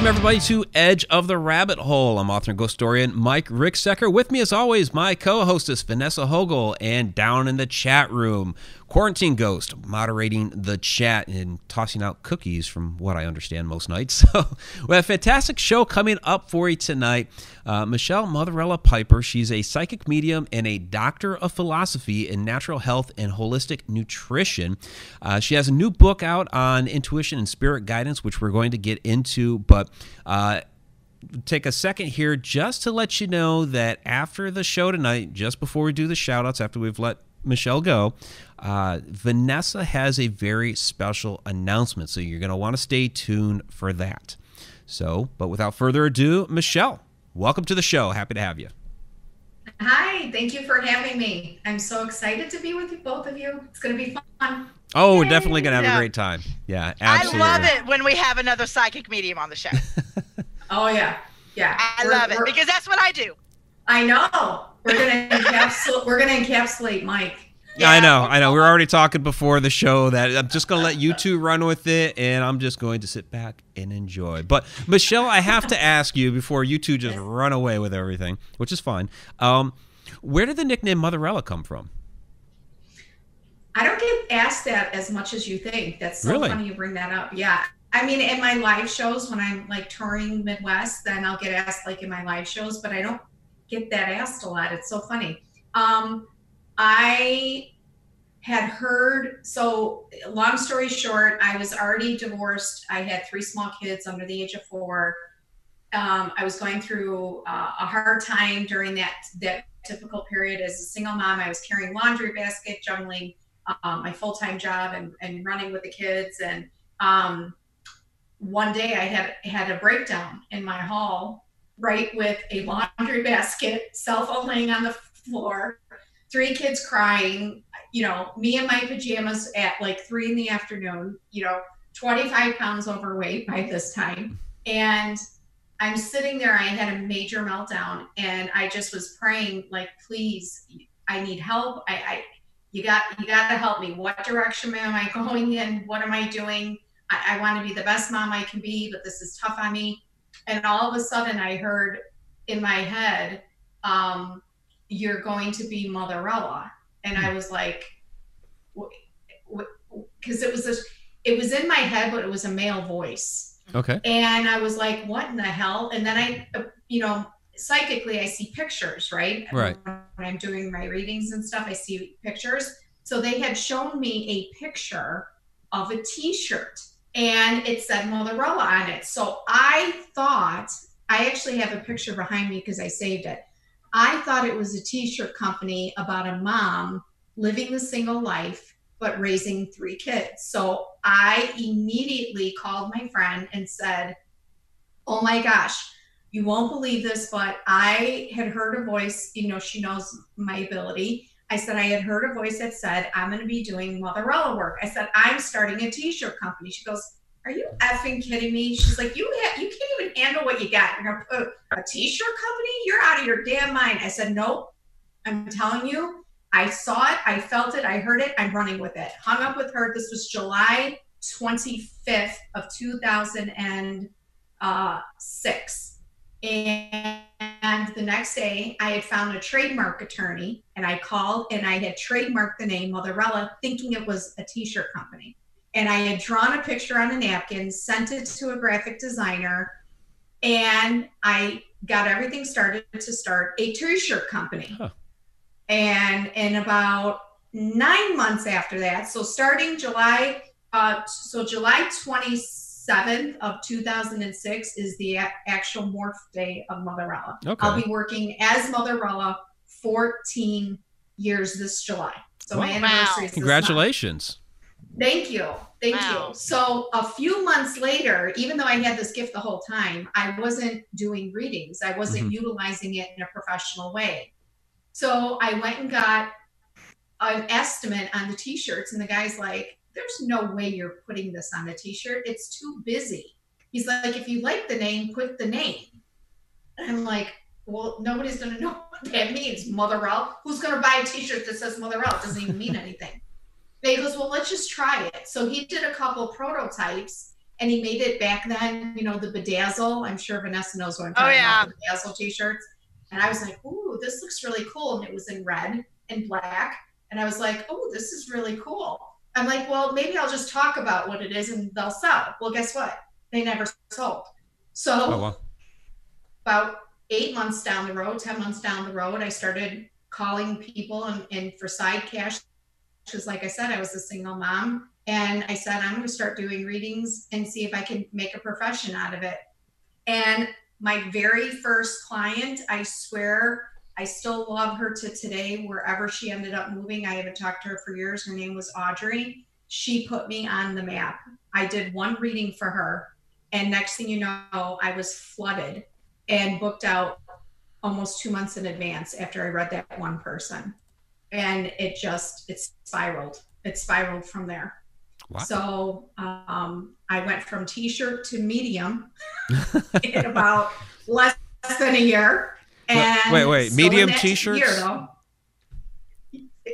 Welcome, everybody, to Edge of the Rabbit Hole. I'm author and ghost historian Mike Ricksecker. With me, as always, my co hostess, Vanessa Hogel, and down in the chat room, Quarantine Ghost, moderating the chat and tossing out cookies, from what I understand, most nights. So, we have a fantastic show coming up for you tonight. Uh, Michelle Motherella Piper, she's a psychic medium and a doctor of philosophy in natural health and holistic nutrition. Uh, she has a new book out on intuition and spirit guidance, which we're going to get into, but uh, take a second here just to let you know that after the show tonight, just before we do the shout outs, after we've let Michelle go, uh, Vanessa has a very special announcement. So you're going to want to stay tuned for that. So, but without further ado, Michelle, welcome to the show. Happy to have you. Hi, thank you for having me. I'm so excited to be with you, both of you. It's going to be fun. Oh, we're definitely going to have yeah. a great time. Yeah, absolutely. I love it when we have another psychic medium on the show. oh, yeah. Yeah. I we're, love it because that's what I do. I know. We're going to encapsulate we're going to encapsulate Mike. Yeah, I know, I know. We are already talking before the show that I'm just going to let you two run with it, and I'm just going to sit back and enjoy. But Michelle, I have to ask you before you two just run away with everything, which is fine. Um, where did the nickname Motherella come from? I don't get asked that as much as you think. That's so really? funny you bring that up. Yeah. I mean, in my live shows, when I'm like touring Midwest, then I'll get asked like in my live shows, but I don't get that asked a lot. It's so funny. Um, I had heard, so long story short, I was already divorced. I had three small kids under the age of four. Um, I was going through uh, a hard time during that that typical period as a single mom. I was carrying laundry basket, juggling um, my full time job, and, and running with the kids. And um, one day, I had had a breakdown in my hall, right with a laundry basket, cell phone laying on the floor, three kids crying, you know, me in my pajamas at like three in the afternoon, you know, 25 pounds overweight by this time. And I'm sitting there, I had a major meltdown and I just was praying, like, please, I need help. I, I you got you got to help me. What direction am I going in? What am I doing? I, I want to be the best mom I can be, but this is tough on me. And all of a sudden I heard in my head, um, you're going to be Motherella. And I hmm. was like, because it was this, it was in my head, but it was a male voice. Okay. And I was like, what in the hell? And then I, you know, psychically, I see pictures, right? Right. When I'm doing my readings and stuff, I see pictures. So they had shown me a picture of a T-shirt, and it said Motherella on it. So I thought I actually have a picture behind me because I saved it. I thought it was a t-shirt company about a mom living the single life but raising three kids. So I immediately called my friend and said, "Oh my gosh, you won't believe this, but I had heard a voice, you know, she knows my ability. I said I had heard a voice that said, I'm going to be doing Motherella work. I said, I'm starting a t-shirt company. She goes, are you effing kidding me? She's like, you ha- you can't even handle what you got. You're gonna put a t-shirt company? You're out of your damn mind. I said, nope. I'm telling you, I saw it, I felt it, I heard it, I'm running with it. Hung up with her. This was July 25th of 2006. And the next day, I had found a trademark attorney and I called and I had trademarked the name Motherella, thinking it was a t shirt company and I had drawn a picture on a napkin, sent it to a graphic designer, and I got everything started to start a t-shirt company. Huh. And in about nine months after that, so starting July, uh, so July 27th of 2006 is the a- actual morph day of Motherella. Okay. I'll be working as Motherella 14 years this July. So my anniversary Congratulations. Thank you. Thank Wow. you. So a few months later, even though I had this gift the whole time, I wasn't doing readings. I wasn't Mhm. utilizing it in a professional way. So I went and got an estimate on the t-shirts and the guy's like, there's no way you're putting this on a t-shirt. It's too busy. He's like, if you like the name, put the name. And I'm like, well, nobody's gonna know what that means. Motherell. Who's gonna buy a t-shirt that says Motherell? It doesn't even mean anything. And he goes, well, let's just try it. So he did a couple prototypes and he made it back then, you know, the bedazzle. I'm sure Vanessa knows what I'm Oh, talking yeah. about. The bedazzle t-shirts. And I was like, ooh, this looks really cool. And it was in red and black. And I was like, oh, this is really cool. I'm like, well, maybe I'll just talk about what it is and they'll sell. Well, guess what? They never sold. So Oh well. about eight months down the road, 10 months down the road, I started calling people and, and for side cash, because like I said, I was a single mom. And I said, I'm going to start doing readings and see if I can make a profession out of it. And my very first client, I swear, I still love her to today, wherever she ended up moving. I haven't talked to her for years. Her name was Audrey. She put me on the map. I did one reading for her. And next thing you know, I was flooded and booked out almost two months in advance after I read that one person. And it just, it spiraled. It spiraled from there. Wow. So um, I went from t-shirt to medium in about less than a year. And wait, wait, medium t-shirts? Year, though.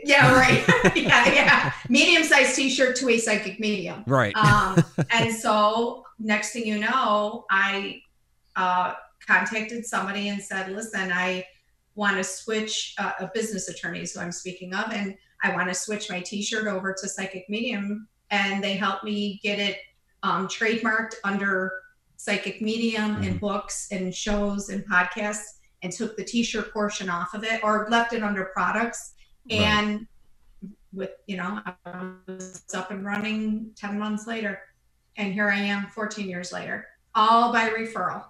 Yeah, right. yeah, yeah. Medium sized t-shirt to a psychic medium. Right. Um, and so next thing you know, I uh, contacted somebody and said, listen, I want to switch uh, a business attorney is who I'm speaking of, and I want to switch my t-shirt over to psychic medium. And they helped me get it um, trademarked under psychic medium in Mhm. books and shows and podcasts and took the t-shirt portion off of it or left it under products Right. and with you know i was up and running 10 months later and here i am 14 years later all by referral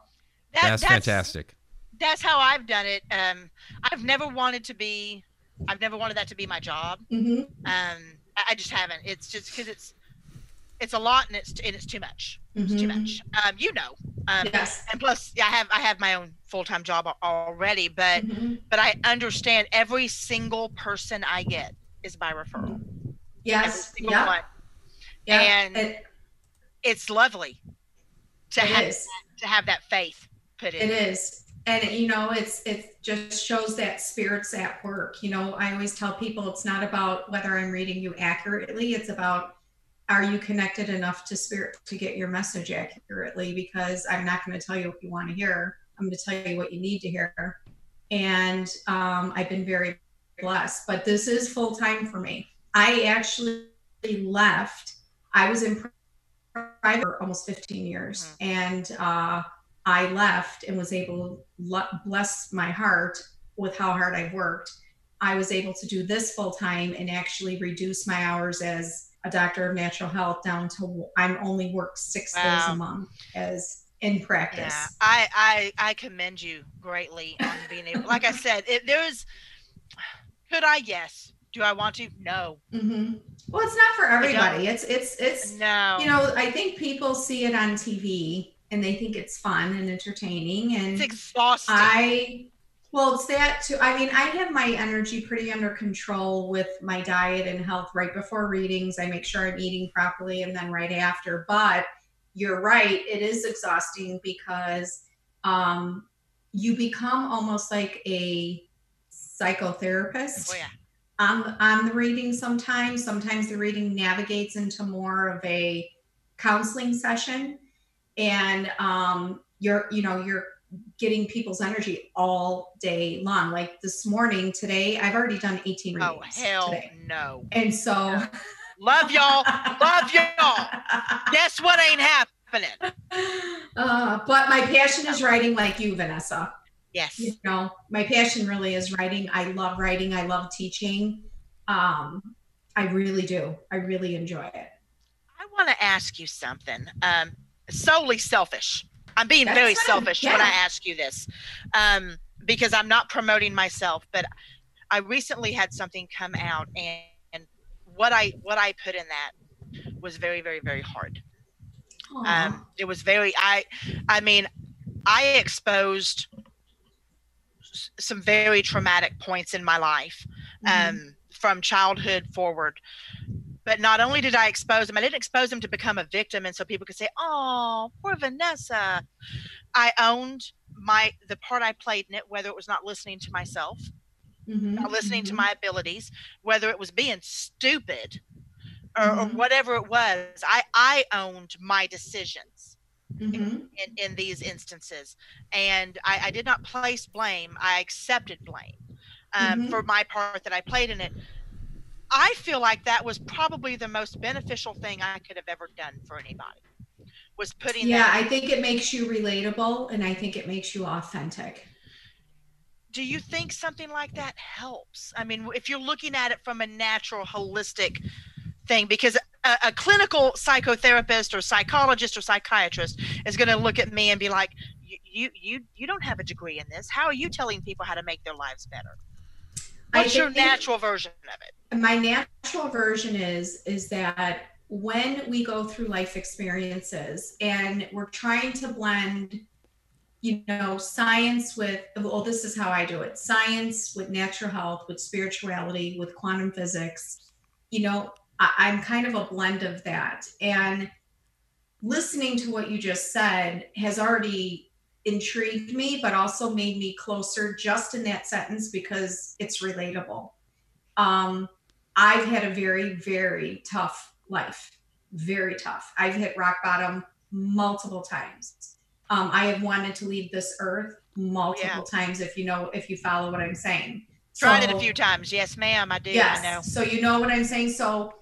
That- that's, fantastic. That's how I've done it. Um, I've never wanted to be. I've never wanted that to be my job. hmm Um, I, just haven't. It's just because it's it's a lot and it's and it's too much. It's too much. Um, you know. Um, yes and plus, yeah, I have I have my own full time job already, but Mhm. but I understand every single person I get is by referral. Every yes yeah one. yeah And it, It's lovely to have to have that faith put in. It is. And you know, it's it just shows that spirits at work. You know, I always tell people it's not about whether I'm reading you accurately, it's about are you connected enough to spirit to get your message accurately? Because I'm not going to tell you what you want to hear. I'm going to tell you what you need to hear. And um, I've been very blessed, but this is full time for me. I actually left. I was in private for almost 15 years, and uh, I left and was able, lo- bless my heart with how hard I've worked. I was able to do this full time and actually reduce my hours as a doctor of natural health down to I'm only work six days a month as in practice. Yeah, I, I I commend you greatly on being able. Like I said, it, there's. Could I? Yes. Do I want to? No. hmm Well, it's not for everybody. It's it's it's No. you know I think people see it on TV and they think it's fun and entertaining and it's exhausting. I well, it's that too. I mean, I have my energy pretty under control with my diet and health right before readings. I make sure I'm eating properly and then right after. But you're right, it is exhausting because um, you become almost like a psychotherapist oh yeah. on on the reading sometimes sometimes the reading navigates into more of a counseling session and um you're you know you're getting people's energy all day long like this morning today i've already done 18 readings Oh hell today no. and so Love y'all. Love y'all. Guess what ain't happening? uh, but my passion is writing like you vanessa Yes. you know my passion really is writing i love writing i love teaching um i really do i really enjoy it I want to ask you something. Um, solely selfish. I'm being That's very selfish when I ask you this, um, because I'm not promoting myself. But I recently had something come out, and, and what I what I put in that was very very very hard. Um, it was very I I mean I exposed s- some very traumatic points in my life Mhm. um, from childhood forward. But not only did I expose them, I didn't expose them to become a victim, and so people could say, "Oh, poor Vanessa." I owned my the part I played in it, whether it was not listening to myself, Mhm. not listening to Mhm. my abilities, whether it was being stupid, or, or Mhm. whatever it was. I I owned my decisions Mhm. in, in these instances, and I, I did not place blame. I accepted blame um, Mhm. for my part that I played in it. I feel like that was probably the most beneficial thing I could have ever done for anybody. Was putting Yeah. I think it makes you relatable and I think it makes you authentic. do you think something like that helps? I mean, if you're looking at it from a natural, holistic thing, because a, a clinical psychotherapist or psychologist or psychiatrist is going to look at me and be like, "You, you, you, you don't have a degree in this. How are you telling people how to make their lives better? What's your natural version of it?" my natural version is is that when we go through life experiences and we're trying to blend you know science with well this is how i do it science with natural health with spirituality with quantum physics you know I, i'm kind of a blend of that and listening to what you just said has already intrigued me but also made me closer just in that sentence because it's relatable um I've had a very, very tough life. Very tough. I've hit rock bottom multiple times. Um, I have wanted to leave this earth multiple times. If you know, if you follow what I'm saying. Tried it a few times. Yes, ma'am. I do. Yes. I know. So you know what I'm saying. So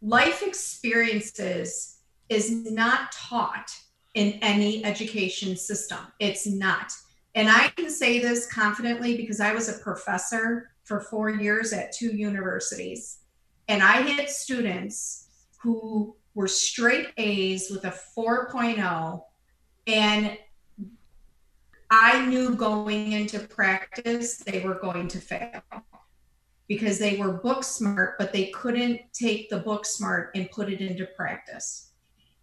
life experiences is not taught in any education system. It's not. And I can say this confidently because I was a professor for four years at two universities. And I had students who were straight A's with a 4.0. And I knew going into practice they were going to fail because they were book smart, but they couldn't take the book smart and put it into practice.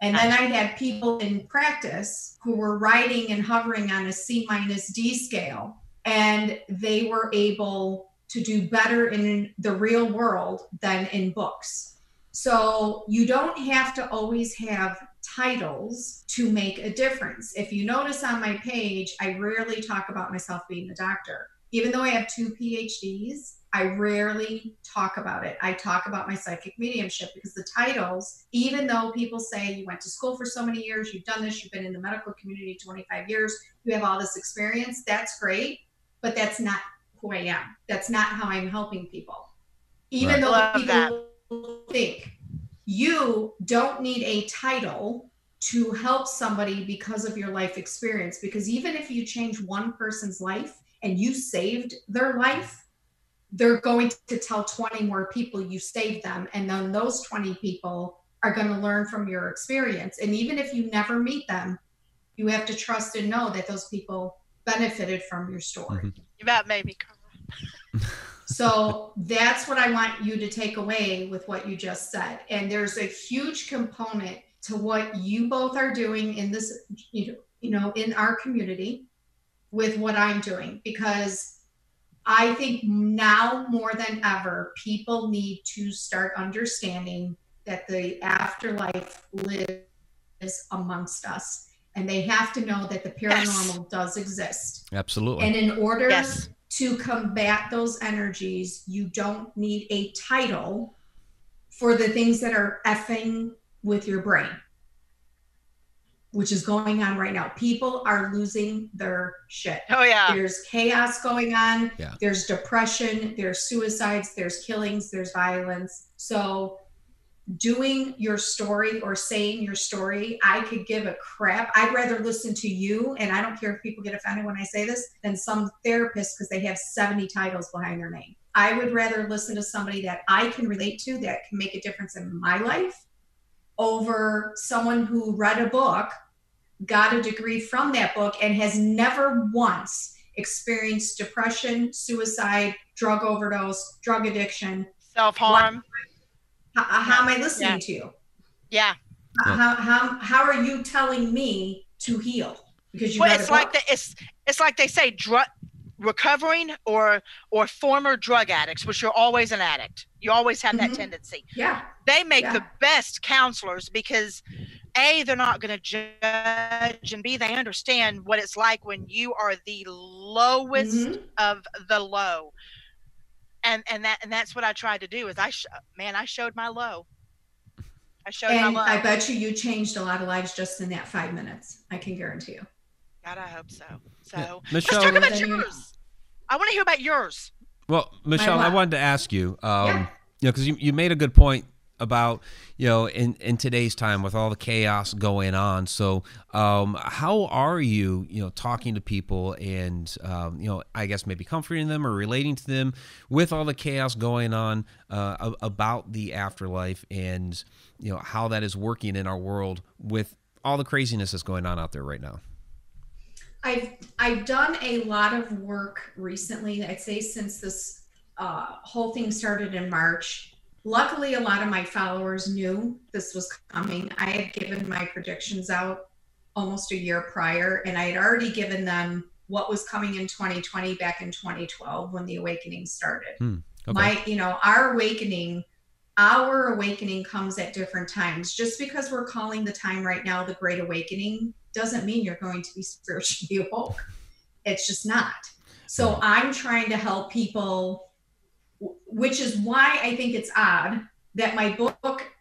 And then I had people in practice who were riding and hovering on a C minus D scale, and they were able to do better in the real world than in books. So you don't have to always have titles to make a difference. If you notice on my page, I rarely talk about myself being a doctor. Even though I have two PhDs, I rarely talk about it. I talk about my psychic mediumship because the titles, even though people say you went to school for so many years, you've done this, you've been in the medical community 25 years, you have all this experience, that's great, but that's not who I am. That's not how I'm helping people. Even Right. though Love people think you don't need a title to help somebody because of your life experience. Because even if you change one person's life and you saved their life, they're going to tell 20 more people you saved them. And then those 20 people are going to learn from your experience. And even if you never meet them, you have to trust and know that those people benefited from your story. Mhm. You about made me cry. So that's what I want you to take away with what you just said. And there's a huge component to what you both are doing in this, you know, you know, in our community with what I'm doing because I think now more than ever, people need to start understanding that the afterlife lives amongst us. And they have to know that the paranormal does exist. Absolutely. And in order Yes. to combat those energies, you don't need a title for the things that are effing with your brain, which is going on right now. People are losing their shit. Oh yeah. There's chaos going on. Yeah. There's depression. There's suicides. There's killings. There's violence. So, doing your story or saying your story, I could give a crap. I'd rather listen to you, and I don't care if people get offended when I say this, than some therapist because they have 70 titles behind their name. I would rather listen to somebody that I can relate to that can make a difference in my life over someone who read a book, got a degree from that book, and has never once experienced depression, suicide, drug overdose, drug addiction. Self harm. How, how am I listening Yeah. to you? Yeah. Yeah. How, how, how are you telling me to heal? Because you Well, it's like the, it's it's like they say drug recovering or or former drug addicts, which you're always an addict. You always have that Mhm. tendency. yeah. They make the best counselors because a they're not going to judge and b they understand what it's like when you are the lowest Mhm. of the low and and that and that's what i tried to do is i sh- man i showed my low I showed and my love. I bet you you changed a lot of lives just in that five minutes. I can guarantee you. God, I hope so. So Yeah. let's talk about Then you- yours. I want to hear about yours. Well, Michelle, I wanted to ask you, um, Yeah. you know, because you, you made a good point about, you know, in, in today's time with all the chaos going on. So, um, how are you, you know, talking to people and, um, you know, I guess maybe comforting them or relating to them with all the chaos going on uh, about the afterlife and, you know, how that is working in our world with all the craziness that's going on out there right now? I've I've done a lot of work recently. I'd say since this uh, whole thing started in March. Luckily, a lot of my followers knew this was coming. I had given my predictions out almost a year prior, and I had already given them what was coming in 2020 back in 2012 when the awakening started. Hmm, okay. my you know our awakening our awakening comes at different times just because we're calling the time right now the great awakening doesn't mean you're going to be spiritually awoke it's just not so i'm trying to help people which is why i think it's odd that my book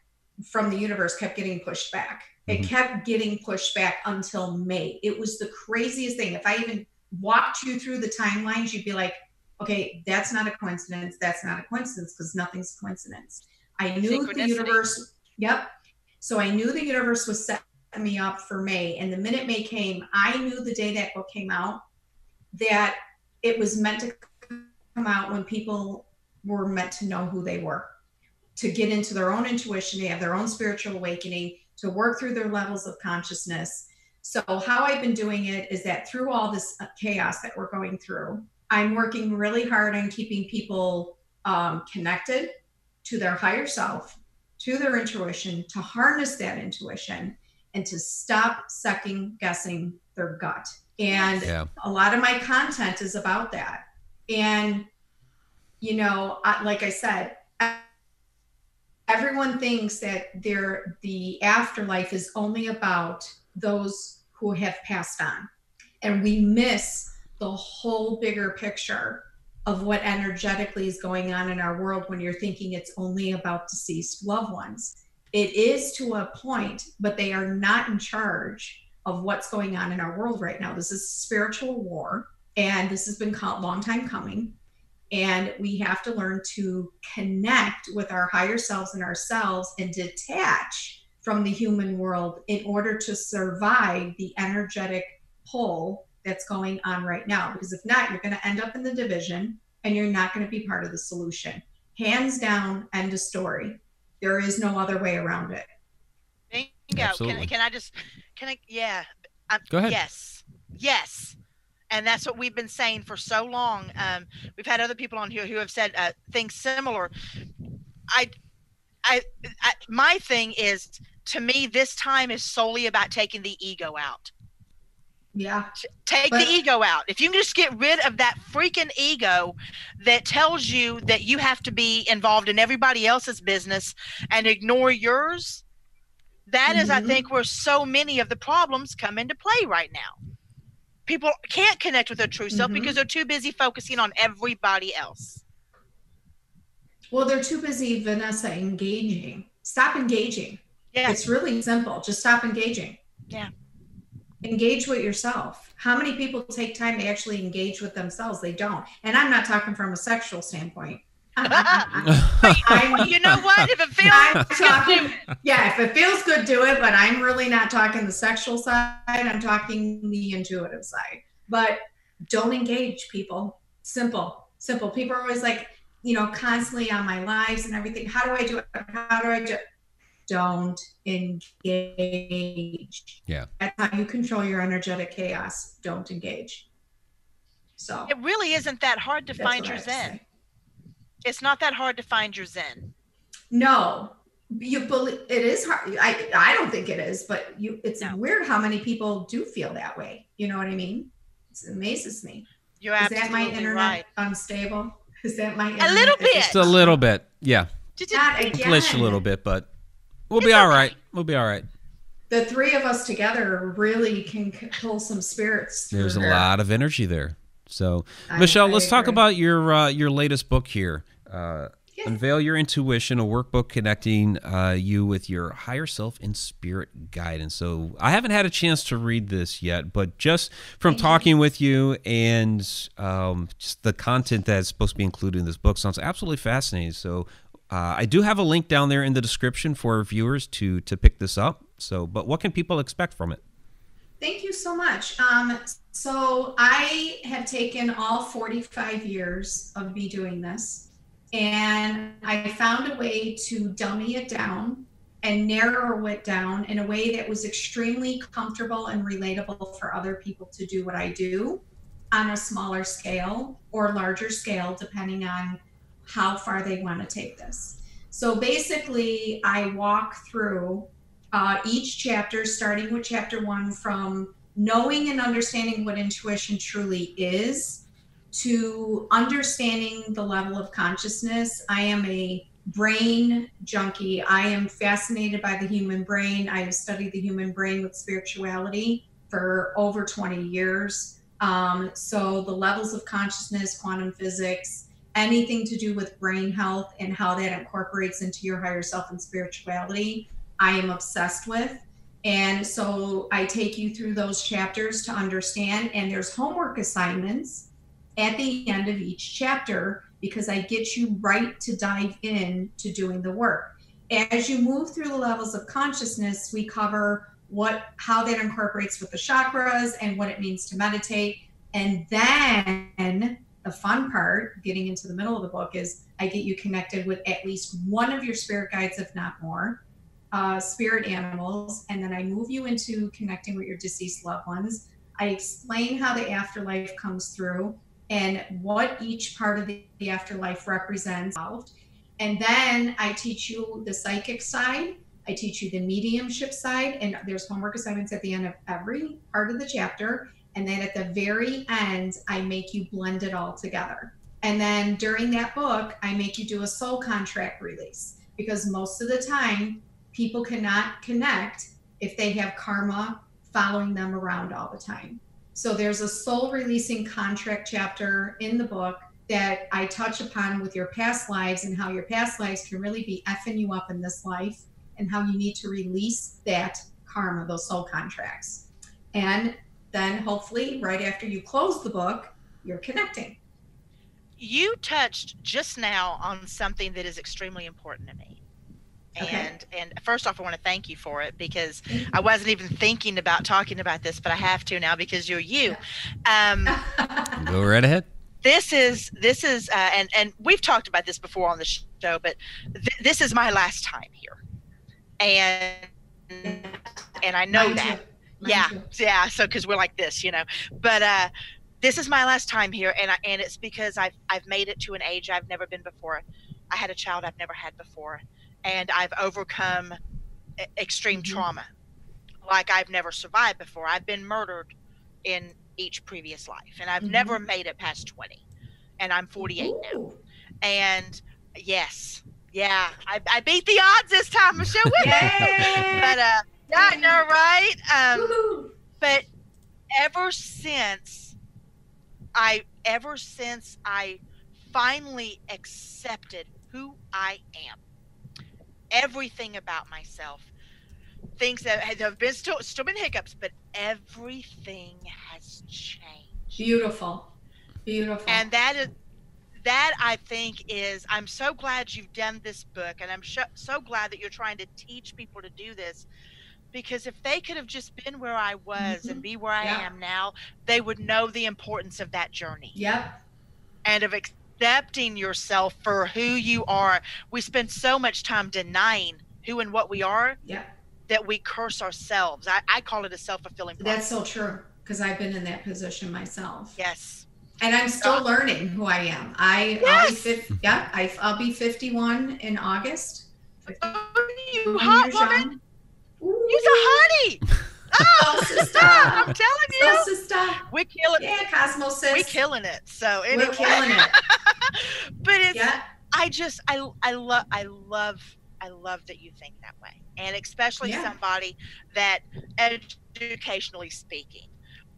from the universe kept getting pushed back it Mhm. kept getting pushed back until may it was the craziest thing if i even walked you through the timelines you'd be like okay, that's not a coincidence. That's not a coincidence because nothing's a coincidence. I knew the universe. Yep. So I knew the universe was setting me up for May. And the minute May came, I knew the day that book came out that it was meant to come out when people were meant to know who they were, to get into their own intuition, they have their own spiritual awakening, to work through their levels of consciousness. So, how I've been doing it is that through all this uh, chaos that we're going through, I'm working really hard on keeping people um, connected to their higher self, to their intuition, to harness that intuition, and to stop second guessing their gut. And Yeah. a lot of my content is about that. And, you know, like I said, everyone thinks that their the afterlife is only about those who have passed on. And we miss the whole bigger picture of what energetically is going on in our world when you're thinking it's only about deceased loved ones. It is to a point, but they are not in charge of what's going on in our world right now. This is spiritual war, and this has been a long time coming. And we have to learn to connect with our higher selves and ourselves and detach from the human world in order to survive the energetic pull that's going on right now. Because if not, you're going to end up in the division and you're not going to be part of the solution. Hands down, end of story. There is no other way around it. Bingo. Can, Absolutely. can I just, can I, yeah. Um, Go ahead. Yes. Yes. And that's what we've been saying for so long. Um, we've had other people on here who have said uh, things similar. I, I, I, my thing is, to me, this time is solely about taking the ego out. Yeah. Take But- the ego out. If you can just get rid of that freaking ego that tells you that you have to be involved in everybody else's business and ignore yours, that is, I Mhm. think, where so many of the problems come into play right now. People can't connect with their true self Mhm. because they're too busy focusing on everybody else. Well, they're too busy, Vanessa, engaging. Stop engaging. Yeah. It's really simple. Just stop engaging. Yeah. Engage with yourself. How many people take time to actually engage with themselves? They don't. And I'm not talking from a sexual standpoint. I'm, you know what? If it feels I'm good, talking, yeah, if it feels good, do it. But I'm really not talking the sexual side. I'm talking the intuitive side. But don't engage people. Simple, simple. People are always like, you know, constantly on my lives and everything. How do I do it? How do I do it? Don't engage. Yeah. That's how you control your energetic chaos. Don't engage. So it really isn't that hard to find your have to zen. Say. It's not that hard to find your zen. No, you believe it is hard. I I don't think it is, but you. It's No. weird how many people do feel that way. You know what I mean? It amazes me. You're Is that my internet right. unstable? Is that my a little bit. Just a little bit. Yeah. Just- Not again. Glitched a little bit, but we'll be It's all okay. right. We'll be all right. The three of us together really can pull some spirits. through There's a lot of energy there. So, I- Michelle, I let's talk about your uh, your latest book here. Uh, Unveil Your Intuition, a workbook connecting uh, you with your higher self and spirit guidance. So I haven't had a chance to read this yet, but just from Thank talking with you and um, just the content that's supposed to be included in this book sounds absolutely fascinating. So uh, I do have a link down there in the description for viewers to to pick this up. So, but what can people expect from it? Thank you so much. Um, so I have taken all 45 years of me doing this, and I found a way to dummy it down and narrow it down in a way that was extremely comfortable and relatable for other people to do what I do on a smaller scale or larger scale, depending on how far they want to take this. So basically, I walk through uh, each chapter, starting with chapter one, from knowing and understanding what intuition truly is to understanding the level of consciousness. I am a brain junkie. I am fascinated by the human brain. I have studied the human brain with spirituality for over 20 years. Um, so, the levels of consciousness, quantum physics, anything to do with brain health and how that incorporates into your higher self and spirituality, I am obsessed with. And so I take you through those chapters to understand. And there's homework assignments at the end of each chapter because I get you right to dive in to doing the work. As you move through the levels of consciousness, we cover what how that incorporates with the chakras and what it means to meditate. And then the fun part, getting into the middle of the book, is I get you connected with at least one of your spirit guides, if not more, uh, spirit animals, and then I move you into connecting with your deceased loved ones. I explain how the afterlife comes through and what each part of the, the afterlife represents. And then I teach you the psychic side. I teach you the mediumship side, and there's homework assignments at the end of every part of the chapter. And then at the very end, I make you blend it all together. And then during that book, I make you do a soul contract release because most of the time, people cannot connect if they have karma following them around all the time. So there's a soul releasing contract chapter in the book that I touch upon with your past lives and how your past lives can really be effing you up in this life and how you need to release that karma, those soul contracts. And then hopefully, right after you close the book, you're connecting. You touched just now on something that is extremely important to me. Okay. And and first off, I want to thank you for it because I wasn't even thinking about talking about this, but I have to now because you're you. Um, Go right ahead. this is this is uh, and and we've talked about this before on the show, but th- this is my last time here, and and I know Mine that. too. Yeah too. yeah so because we're like this you know but uh this is my last time here and I, and it's because i've i've made it to an age i've never been before i had a child i've never had before and i've overcome extreme Mhm. trauma like i've never survived before i've been murdered in each previous life and i've Mhm. never made it past 20 and i'm 48 now and yes yeah i, I beat the odds this time michelle Woo! But uh yeah i know right um Woohoo. but ever since I ever since I finally accepted who I am, everything about myself, things that have- have been still still been hiccups, but everything has changed. Beautiful. Beautiful. And that is that I think is I'm so glad you've done this book and I'm so, so glad that you're trying to teach people to do this because if they could have just been where I was and mm-hmm. be where I Yeah. am now, they would know the importance of that journey yep. and of accepting yourself for who you are. We spend so much time denying who and what we are Yep. that we curse ourselves. I, I call it a self-fulfilling That's so true because I've been in that position myself. yes. And I'm still Uh, learning who I am. I I'll be Yes. 50, yeah, I, I'll be 51 in August. 51 Oh, you hot woman. Ooh. You's a honey. Oh, sister. I'm telling you. So, sister. we kill it. Yeah, Cosmos sis. We killing it. So anyway, We're killing it. but it's Yeah. I just I I love I love I love that you think that way, and especially Yeah. somebody that educationally speaking,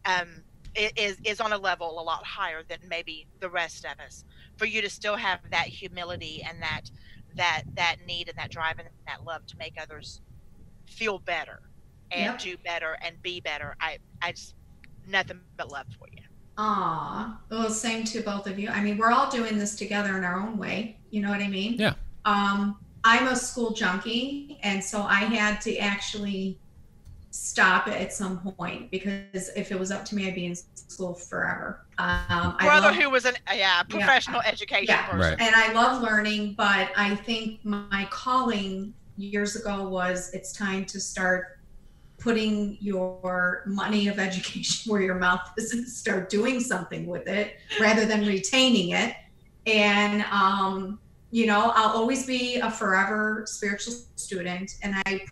um, is is on a level a lot higher than maybe the rest of us. for you to still have that humility and that that that need and that drive and that love to make others feel better and Yep. do better and be better. I I just nothing but love for you. Aw, well, same to both of you. I mean, we're all doing this together in our own way. You know what I mean? Yeah. Um, I'm a school junkie, and so I had to actually stop at some point because if it was up to me, I'd be in school forever. Um, I Brother love- who was an yeah professional education Yeah. person. Right. and I love learning, but I think my calling years ago was it's time to start putting your money of education where your mouth is and start doing something with it rather than retaining it. And, um, you know, I'll always be a forever spiritual student, and I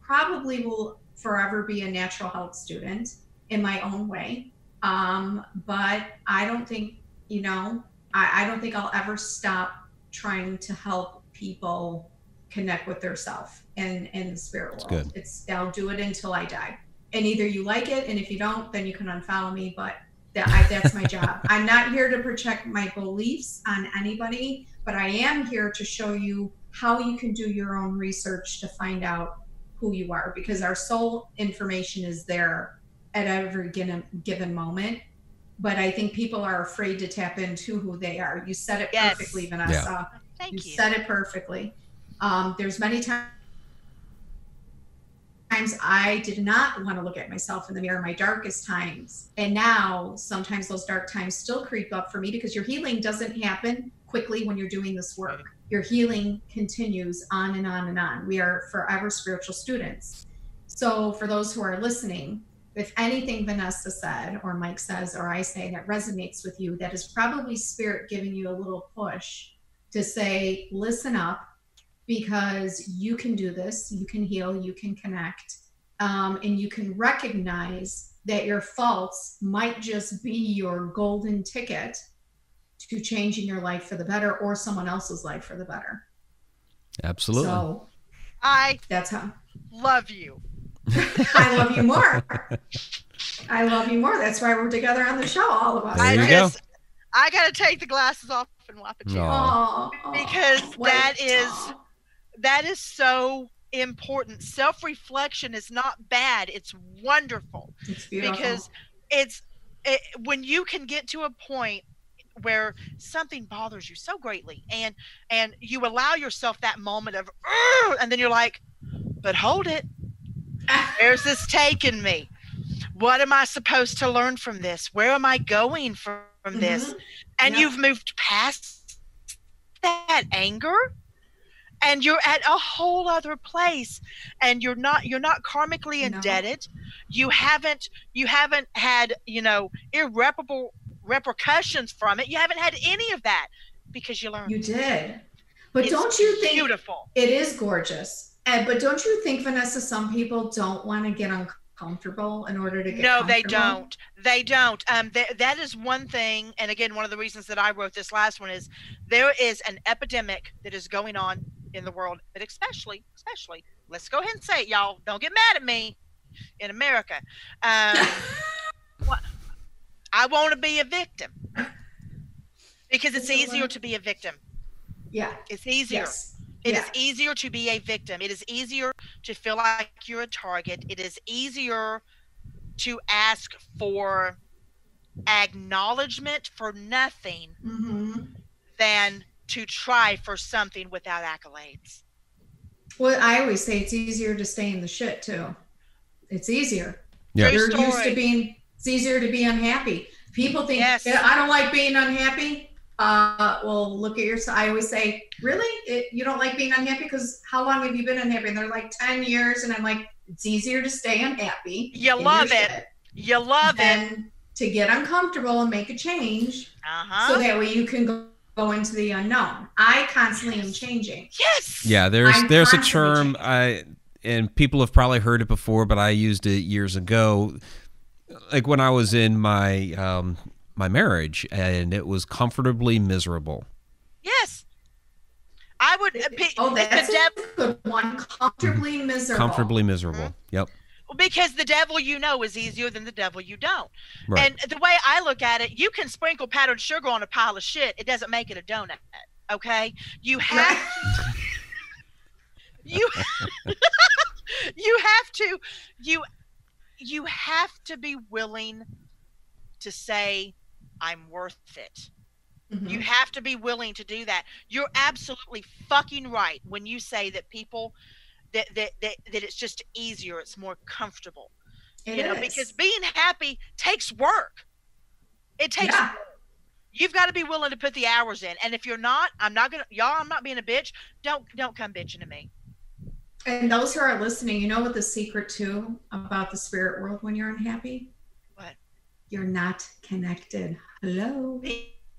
probably will forever be a natural health student in my own way. Um, but I don't think, you know, I, I don't think I'll ever stop trying to help people connect with their self and in the spirit That's world. good. It's I'll do it until I die. And either you like it, and if you don't, then you can unfollow me. But that I, that's my job. I'm not here to project my beliefs on anybody, but I am here to show you how you can do your own research to find out who you are because our soul information is there at every given given moment but i think people are afraid to tap into who they are you said it Yes. perfectly vanessa Thank you you. said it perfectly um, there's many times times i did not want to look at myself in the mirror my darkest times. And now sometimes those dark times still creep up for me because your healing doesn't happen quickly when you're doing this work. Your healing continues on and on and on. We are forever spiritual students. So for those who are listening if anything Vanessa said or Mike says or I say that resonates with you, that is probably spirit giving you a little push to say, listen up, because you can do this, you can heal, you can connect, um, and you can recognize that your faults might just be your golden ticket to changing your life for the better or someone else's life for the better. Absolutely. So I that's how love you. I love you more. I love you more. That's why we're together on the show, all of us. There I you right? go. just I gotta take the glasses off and wipe a tear. Aw. Aw. Because Wait. that is- Aw. That is so important. Self-reflection is not bad. It's wonderful. It's beautiful. because it's it, when you can get to a point where something bothers you so greatly and and you allow yourself that moment of and then you're like but hold it where's this taking me what am i supposed to learn from this where am i going from, from this Mhm. and Yeah. you've moved past that anger and you're at a whole other place and you're not you're not karmically No. indebted. You haven't you haven't had you know irreparable repercussions from it. You haven't had any of that because you learned. You did. But It's don't you think beautiful. it is gorgeous? And but don't you think, Vanessa, some people don't want to get uncomfortable in order to get no they don't. They don't. Um th- that is one thing and again one of the reasons that i wrote this last one is there is an epidemic that is going on in the world but especially especially let's go ahead and say it y'all don't get mad at me in america um what i want to be a victim because it's easier to be a victim Yeah. it's easier Yes. It is Yeah. easier to be a victim. It is easier to feel like you're a target. It is easier to ask for acknowledgement for nothing hmm than to try for something without accolades. Well, I always say it's easier to stay in the shit too. It's easier. Yeah. You're used to being. It's easier to be unhappy. People think, Yes. "Yeah, I don't like being unhappy. Uh, well, look at yourself. I always say, really, it, you don't like being unhappy because how long have you been unhappy? And they're like ten years, and I'm like, it's easier to stay unhappy. You love it. shit You love it. than to get uncomfortable and make a change, Uh so that way you can go, go into the unknown. I constantly am changing. Yes. Yeah, there's I'm there's a constantly term I and people have probably heard it before, but I used it years ago. Like when I was in my um, my marriage, and it was comfortably miserable. Yes. I would. Uh, Oh, the that's dev- a good one. Comfortably miserable. Comfortably miserable. Yep. Because the devil you know is easier than the devil you don't. Right. And the way I look at it, you can sprinkle powdered sugar on a pile of shit. It doesn't make it a donut. Okay. You have you you have to you you have to be willing to say i'm worth it Mhm. you have to be willing to do that you're absolutely fucking right when you say that people that that that, that it's just easier it's more comfortable It you know because being happy takes work it takes Yeah. work. you've got to be willing to put the hours in and if you're not i'm not gonna y'all i'm not being a bitch don't don't come bitching to me And those who are listening, you know what the secret too about the spirit world when you're unhappy? What? You're not connected. Hello.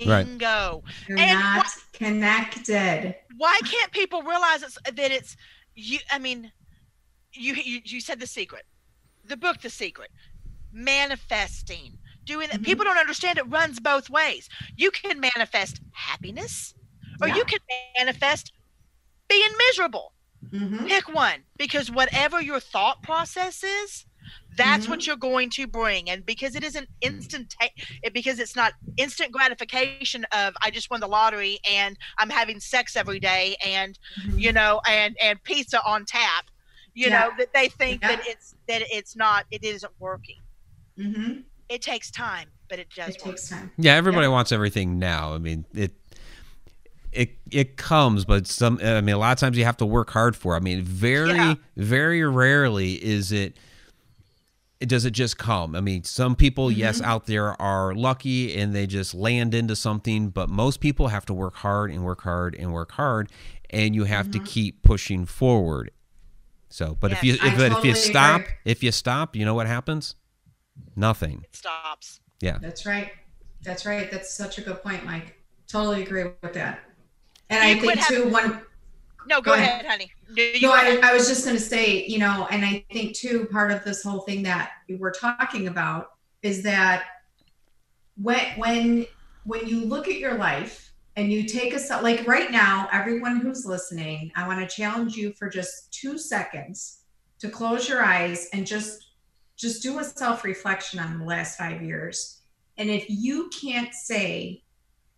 Right. bingo You're And not what- connected. why can't people realize it's, that it's you i mean you, you you said the secret the book the secret manifesting doing that Mhm. people don't understand it runs both ways you can manifest happiness or Yeah. you can manifest being miserable Mhm. pick one because whatever your thought process is that's what you're going to bring and because it isn't instant it because it's not instant gratification of i just won the lottery and i'm having sex every day and Mhm. you know and and pizza on tap you Yeah. know that they think that it's that it's not it isn't working Mm-hmm. it takes time but it does It work takes time. Yeah, everybody Yeah. wants everything now. I mean, it it it comes, but some I mean, a lot of times you have to work hard for. it. I mean, very Yeah. very rarely is it it does it just come. I mean, some people yes Mhm. out there are lucky and they just land into something, but most people have to work hard and work hard and work hard and you have to Mhm. keep pushing forward. So, but if you if, but if you stop, agree. if you stop, you know what happens? Nothing. it stops Yeah. That's right. That's right. That's such a good point, Mike. Totally agree with that. And You I think too one no go, Go ahead. ahead. honey No, I. I was just going to say, you know, and I think too, part of this whole thing that we're talking about is that when when when you look at your life and you take a like right now, everyone who's listening, I want to challenge you for just two seconds to close your eyes and just just do a self reflection on the last five years. And if you can't say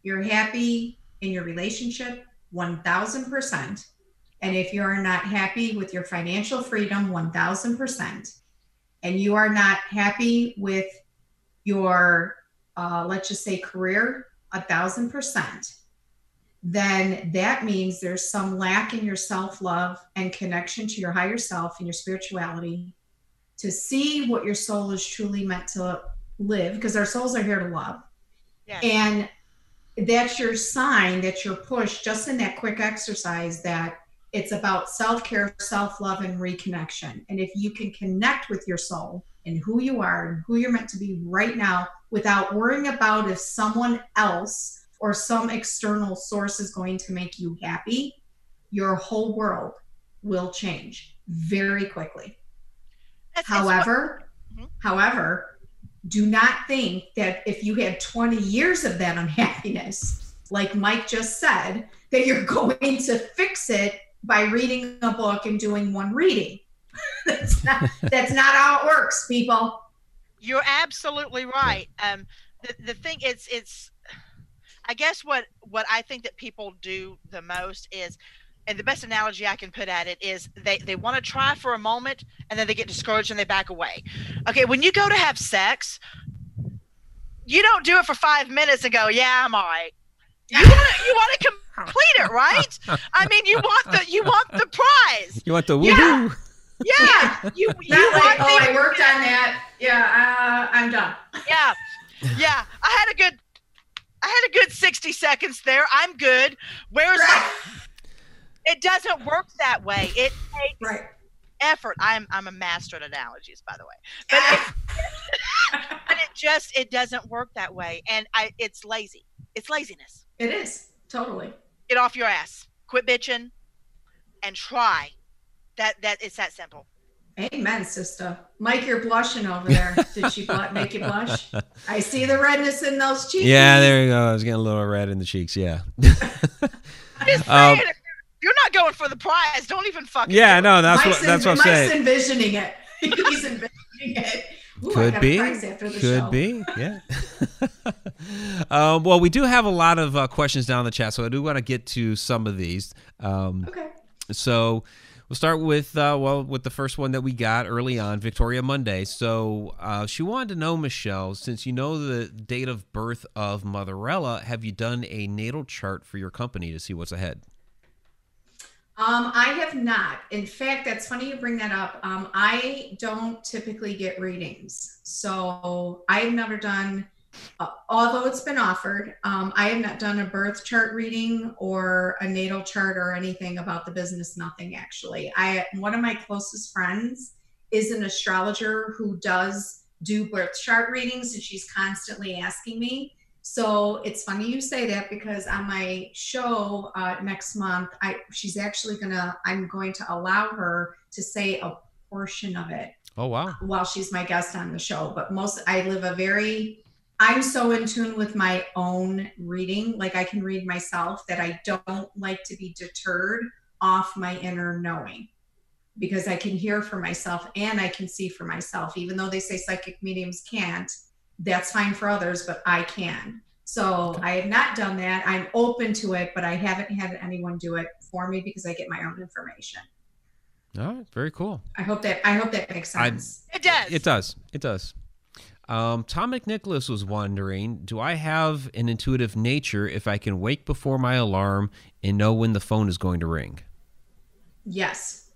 you're happy in your relationship, one thousand percent and if you're not happy with your financial freedom, 1000%, and you are not happy with your, uh, let's just say, career, 1000%, then that means there's some lack in your self love and connection to your higher self and your spirituality to see what your soul is truly meant to live, because our souls are here to love. Yes. And that's your sign, that's your push, just in that quick exercise that it's about self care, self love, and reconnection. And if you can connect with your soul and who you are and who you're meant to be right now without worrying about if someone else or some external source is going to make you happy, your whole world will change very quickly. That's- what- However, Mhm. however, do not think that if you had 20 years of that unhappiness, like Mike just said, that you're going to fix it by reading a book and doing one reading. that's not that's not how it works, people. You're absolutely right. Um, the the thing it's it's, I guess what what I think that people do the most is, and the best analogy I can put at it is they they want to try for a moment and then they get discouraged and they back away. Okay, when you go to have sex, you don't do it for five minutes and go, yeah, I'm all right. You want to you want to complete it, right? I mean, you want the you want the prize. You want the Yeah. woohoo? Yeah, you you like, want oh, the I worked on that. Yeah, uh, I'm done. yeah yeah i had a good i had a good 60 seconds there i'm good where's Right. it doesn't work that way it takes right. effort i'm i'm a master at analogies by the way but it, but it just it doesn't work that way and i it's lazy it's laziness it is totally. Get off your ass quit bitching and try that that it's that simple Amen, sister. Mike, you're blushing over there. Did she bl- make you blush? I see the redness in those cheeks. Yeah, there you go. I was getting a little red in the cheeks. Yeah. Just Um, saying, if you're not going for the prize don't even fucking yeah, do it. no, that's Mike's what that's en- what I'm saying. Mike's saying. envisioning it. He's investigating it. Ooh, Could be. prize after the Could show. be. Yeah. um, well, we do have a lot of uh, questions down in the chat, so I do want to get to some of these. Um, Okay. so we'll start with uh, well with the first one that we got early on, Victoria Monday. So uh, she wanted to know, Michelle, since you know the date of birth of Motherella, have you done a natal chart for your company to see what's ahead? Um, I have not. In fact, that's funny you bring that up. Um, I don't typically get readings. So I have never done, uh, although it's been offered, um, I have not done a birth chart reading or a natal chart or anything about the business, nothing actually. I, one of my closest friends is an astrologer who does do birth chart readings and she's constantly asking me. So it's funny you say that because on my show uh, next month, I she's actually gonna I'm going to allow her to say a portion of it Oh wow. while she's my guest on the show. But most I live a very I'm so in tune with my own reading, like I can read myself that I don't like to be deterred off my inner knowing because I can hear for myself and I can see for myself. Even though they say psychic mediums can't, that's fine for others, but I can. So I have not done that. I'm open to it, but I haven't had anyone do it for me because I get my own information. All right. Very cool. I hope that I hope that makes I- sense. It does. It does. It does. Um, Tom McNicholas was wondering Do I have an intuitive nature if I can wake before my alarm and know when the phone is going to ring? Yes.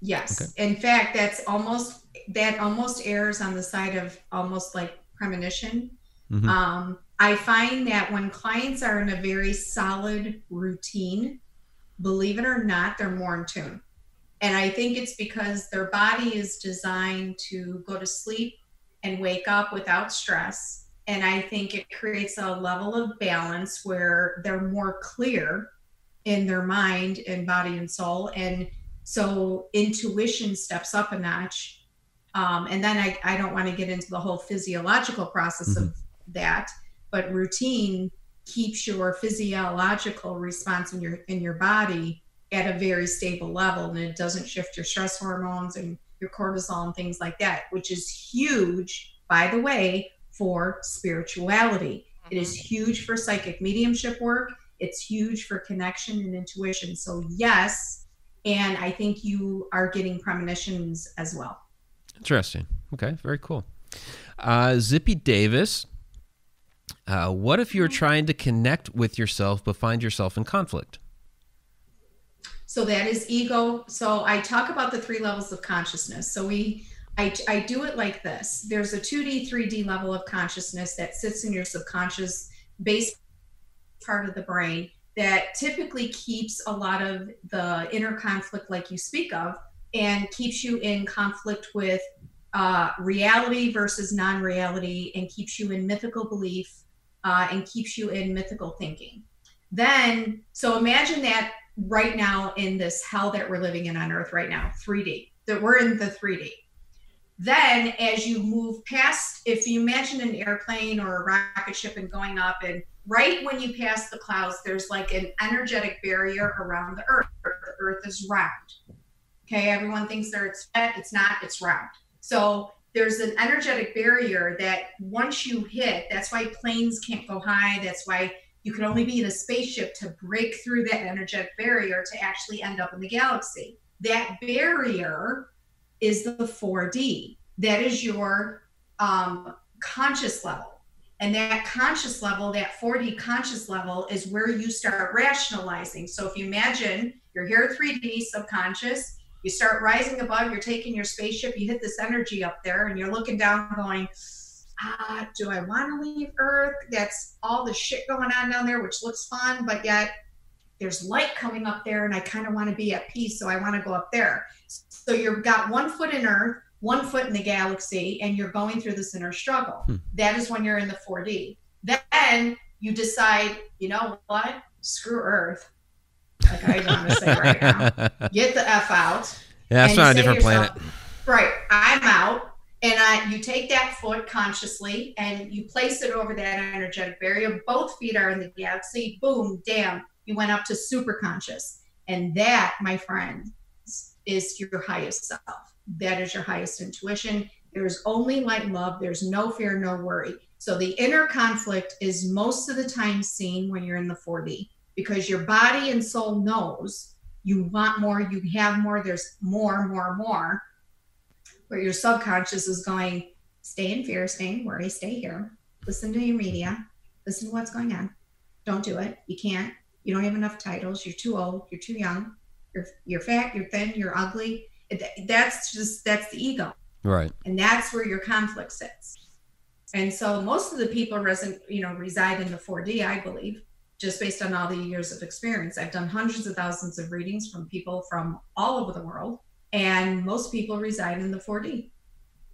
Yes. Okay. In fact, that's almost that almost errs on the side of almost like premonition. Mhm. Um, I find that when clients are in a very solid routine, believe it or not, they're more in tune. And I think it's because their body is designed to go to sleep and wake up without stress. And I think it creates a level of balance where they're more clear in their mind and body and soul. And so intuition steps up a notch. Um, and then I, I don't want to get into the whole physiological process of that, but routine keeps your physiological response in your in your body at a very stable level and it doesn't shift your stress hormones and your cortisol and things like that, which is huge, by the way, for spirituality. It is huge for psychic mediumship work. It's huge for connection and intuition. So, yes. And I think you are getting premonitions as well. Interesting. Okay. Very cool. Uh, Zippy Davis. Uh, what if you're trying to connect with yourself but find yourself in conflict? So that is ego. So I talk about the three levels of consciousness. So we, I, I do it like this. There's a 2D, 3D level of consciousness that sits in your subconscious base part of the brain that typically keeps a lot of the inner conflict, like you speak of, and keeps you in conflict with uh, reality versus non-reality, and keeps you in mythical belief, uh, and keeps you in mythical thinking. Then, so imagine that right now in this hell that we're living in on earth right now 3d that we're in the 3d then as you move past if you imagine an airplane or a rocket ship and going up and right when you pass the clouds there's like an energetic barrier around the earth. The earth is round okay everyone thinks that it's flat it's not it's round so there's an energetic barrier that once you hit that's why planes can't go high that's why you can only be in a spaceship to break through that energetic barrier to actually end up in the galaxy. That barrier is the 4D. That is your um, conscious level. And that conscious level, that 4D conscious level, is where you start rationalizing. So if you imagine you're here 3D subconscious, you start rising above, you're taking your spaceship, you hit this energy up there, and you're looking down going, ah, do I want to leave Earth? That's all the shit going on down there, which looks fun, but yet there's light coming up there, and I kind of want to be at peace, so I want to go up there. So you've got one foot in Earth, one foot in the galaxy, and you're going through this inner struggle. Hmm. That is when you're in the 4D. Then you decide, you know what? Screw Earth. Like I want to say right now. Get the F out. Yeah, that's not a different yourself, planet. Right. I'm out. And I, you take that foot consciously and you place it over that energetic barrier. Both feet are in the galaxy. Boom, damn. You went up to super conscious. And that, my friend, is your highest self. that is your highest intuition. There's only light love. There's no fear, no worry. So the inner conflict is most of the time seen when you're in the 4D because your body and soul knows you want more, you have more, there's more, more, more. But your subconscious is going, stay in fear, stay in worry, stay here. Listen to your media, listen to what's going on. Don't do it. You can't. You don't have enough titles. You're too old. You're too young. You're you're fat. You're thin. You're ugly. That's just that's the ego. Right. And that's where your conflict sits. And so most of the people resident, you know, reside in the 4D, I believe, just based on all the years of experience. I've done hundreds of thousands of readings from people from all over the world, and most people reside in the 4D.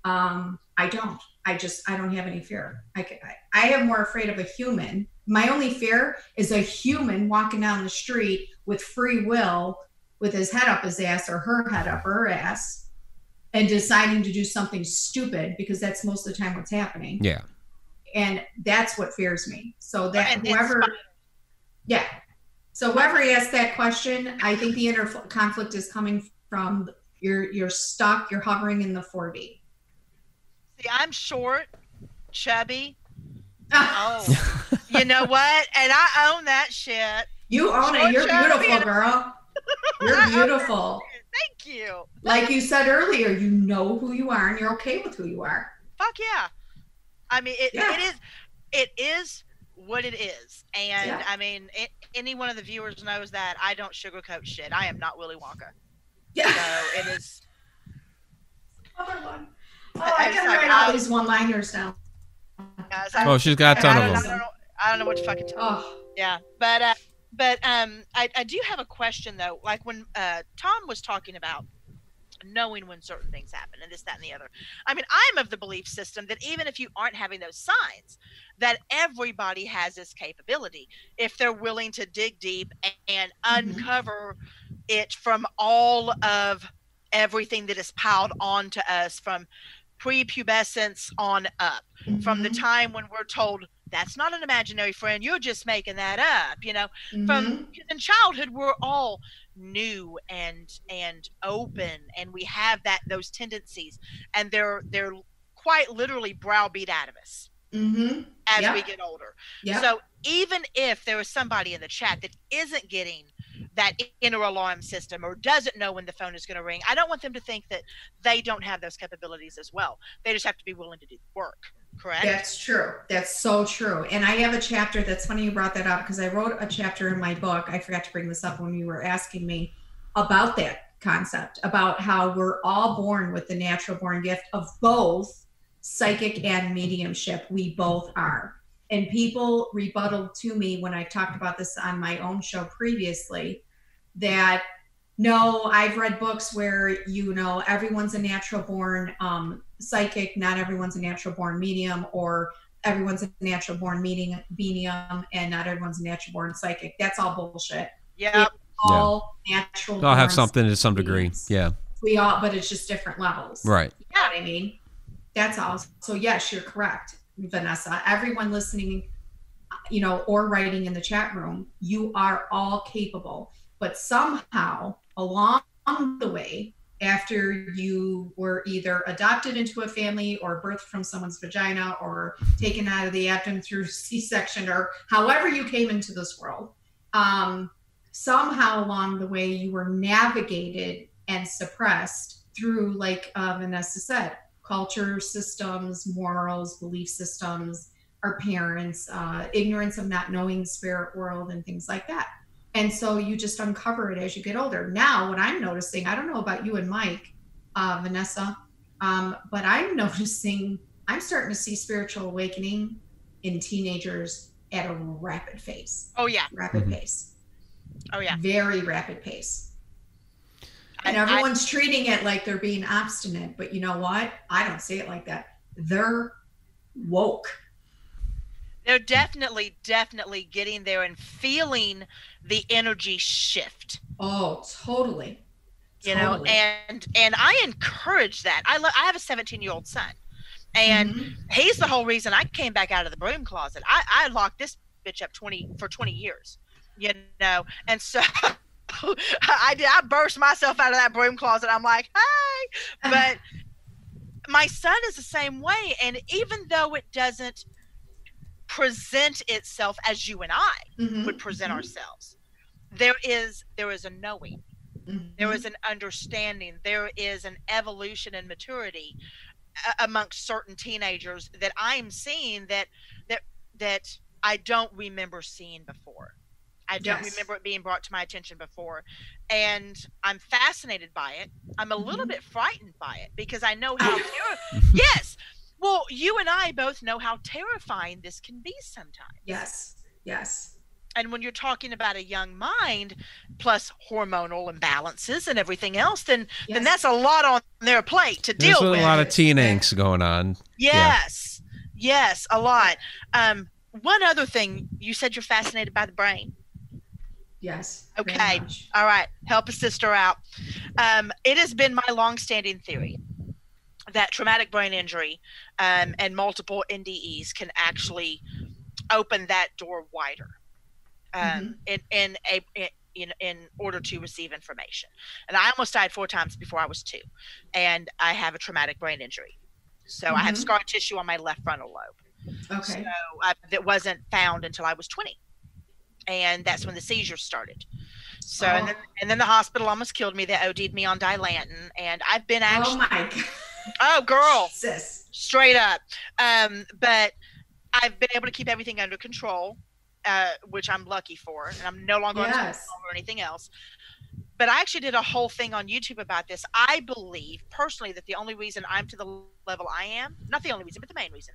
Um, I don't. I just I don't have any fear. I, I I am more afraid of a human. My only fear is a human walking down the street with free will, with his head up his ass or her head up her ass, and deciding to do something stupid because that's most of the time what's happening. Yeah. And that's what fears me. So that whoever, yeah. So whoever asked that question, I think the inner conflict is coming from you're you're stuck, you're hovering in the 4D. See, I'm short, chubby. oh, you know what? And I own that shit. You own short, it. You're beautiful, girl. You're beautiful. Thank you. Like you said earlier, you know who you are and you're okay with who you are. Fuck yeah. I mean, it, yeah. it is it is what it is. And yeah. I mean, it, any one of the viewers knows that I don't sugarcoat shit. I am not Willy Wonka. Yeah. So it is. Other one. Oh, I, I can write all these one-liners now. oh, she's got a ton of them. I don't, know, I don't know what to fucking tell. Oh. Yeah, but uh, but um, I, I do have a question though. Like when uh, Tom was talking about knowing when certain things happen and this, that, and the other. I mean, I'm of the belief system that even if you aren't having those signs, that everybody has this capability if they're willing to dig deep and, mm-hmm. uncover it from all of everything that is piled onto us from prepubescence on up, mm-hmm. from the mm-hmm. time when we're told that's not an imaginary friend you're just making that up you know mm-hmm. from in childhood we're all new and and open and we have that those tendencies and they're they're quite literally browbeat out of us mm-hmm. as we get older. So even if there is somebody in the chat that isn't getting that inner alarm system or doesn't know when the phone is going to ring i don't want them to think that they don't have those capabilities as well. They just have to be willing to do the work correct? That's true. That's so true. And I have a chapter that's funny you brought that up because I wrote a chapter in my book. I forgot to bring this up when you were asking me about that concept about how we're all born with the natural born gift of both psychic and mediumship. We both are. And people rebutted to me when I talked about this on my own show previously that no, I've read books where you know everyone's a natural born um, psychic, not everyone's a natural born medium, or everyone's a natural born medium, medium and not everyone's a natural born psychic. That's all bullshit. Yeah. All yeah. natural. I'll have something to some degree. Yeah. We all, but it's just different levels. Right. You know what I mean? That's all. So yes, you're correct, Vanessa. Everyone listening, you know, or writing in the chat room, you are all capable. But somehow along the way, after you were either adopted into a family or birthed from someone's vagina or taken out of the abdomen through c-section or however you came into this world um, somehow along the way you were navigated and suppressed through like uh, vanessa said culture systems morals belief systems our parents uh, ignorance of not knowing the spirit world and things like that and so you just uncover it as you get older. Now, what I'm noticing, I don't know about you and Mike, uh, Vanessa, um, but I'm noticing I'm starting to see spiritual awakening in teenagers at a rapid pace. Oh yeah, rapid mm-hmm. pace. Oh yeah, very rapid pace. And everyone's I, treating it like they're being obstinate, but you know what? I don't say it like that. They're woke they're definitely definitely getting there and feeling the energy shift oh totally you totally. know and and i encourage that i lo- i have a 17 year old son and mm-hmm. he's the whole reason i came back out of the broom closet i i locked this bitch up 20 for 20 years you know and so I did. I burst myself out of that broom closet. I'm like, hey, but my son is the same way and even though it doesn't present itself as you and i Mhm, would present mhm, ourselves. There is there is a knowing. Mhm. there is an understanding. There is an evolution and maturity a- amongst certain teenagers that i'm seeing that that that i don't remember seeing before. I don't Yes. remember it being brought to my attention before. And i'm fascinated by it. I'm a little Mhm. bit frightened by it because i know how yes well you and i both know how terrifying this can be sometimes Yes, yes. and when you're talking about a young mind plus hormonal imbalances and everything else then then that's a lot on their plate to There's deal a with a lot of teen angst going on. yes yes a lot um one other thing you said you're fascinated by the brain yes. Okay. all right help a sister out um it has been my long-standing theory that traumatic brain injury um, and multiple ndes can actually open that door wider um, in in a in, in in order to receive information. And I almost died four times before I was two, and I have a traumatic brain injury. So I have Mhm. scar tissue on my left frontal lobe. Okay. So that wasn't found until I was 20, and that's when the seizures started. So and Oh. then and then the hospital almost killed me. They OD'd me on Dilantin, and I've been actually. Oh my God. Oh girl Sis. straight up. Um, but I've been able to keep everything under control, uh, which I'm lucky for, and I'm no longer on Yes. Tylenol or anything else. But I actually did a whole thing on YouTube about this. I believe personally that the only reason I'm to the level I am, not the only reason, but the main reason,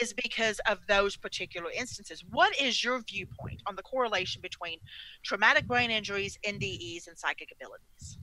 is because of those particular instances. What is your viewpoint on the correlation between traumatic brain injuries, NDEs, and psychic abilities?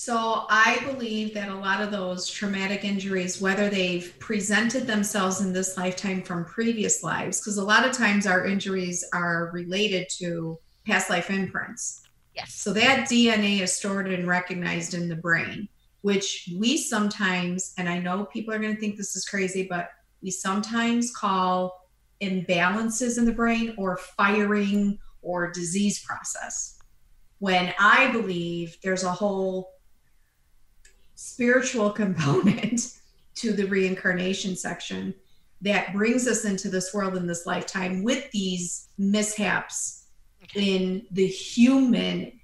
So I believe that a lot of those traumatic injuries, whether they've presented themselves in this lifetime from previous lives, because a lot of times our injuries are related to past life imprints. Yes. So that DNA is stored and recognized in the brain, which we sometimes, and I know people are going to think this is crazy, but we sometimes call imbalances in the brain or firing or disease process. When I believe there's a whole spiritual component to the reincarnation section that brings us into this world in this lifetime with these mishaps Okay. in the human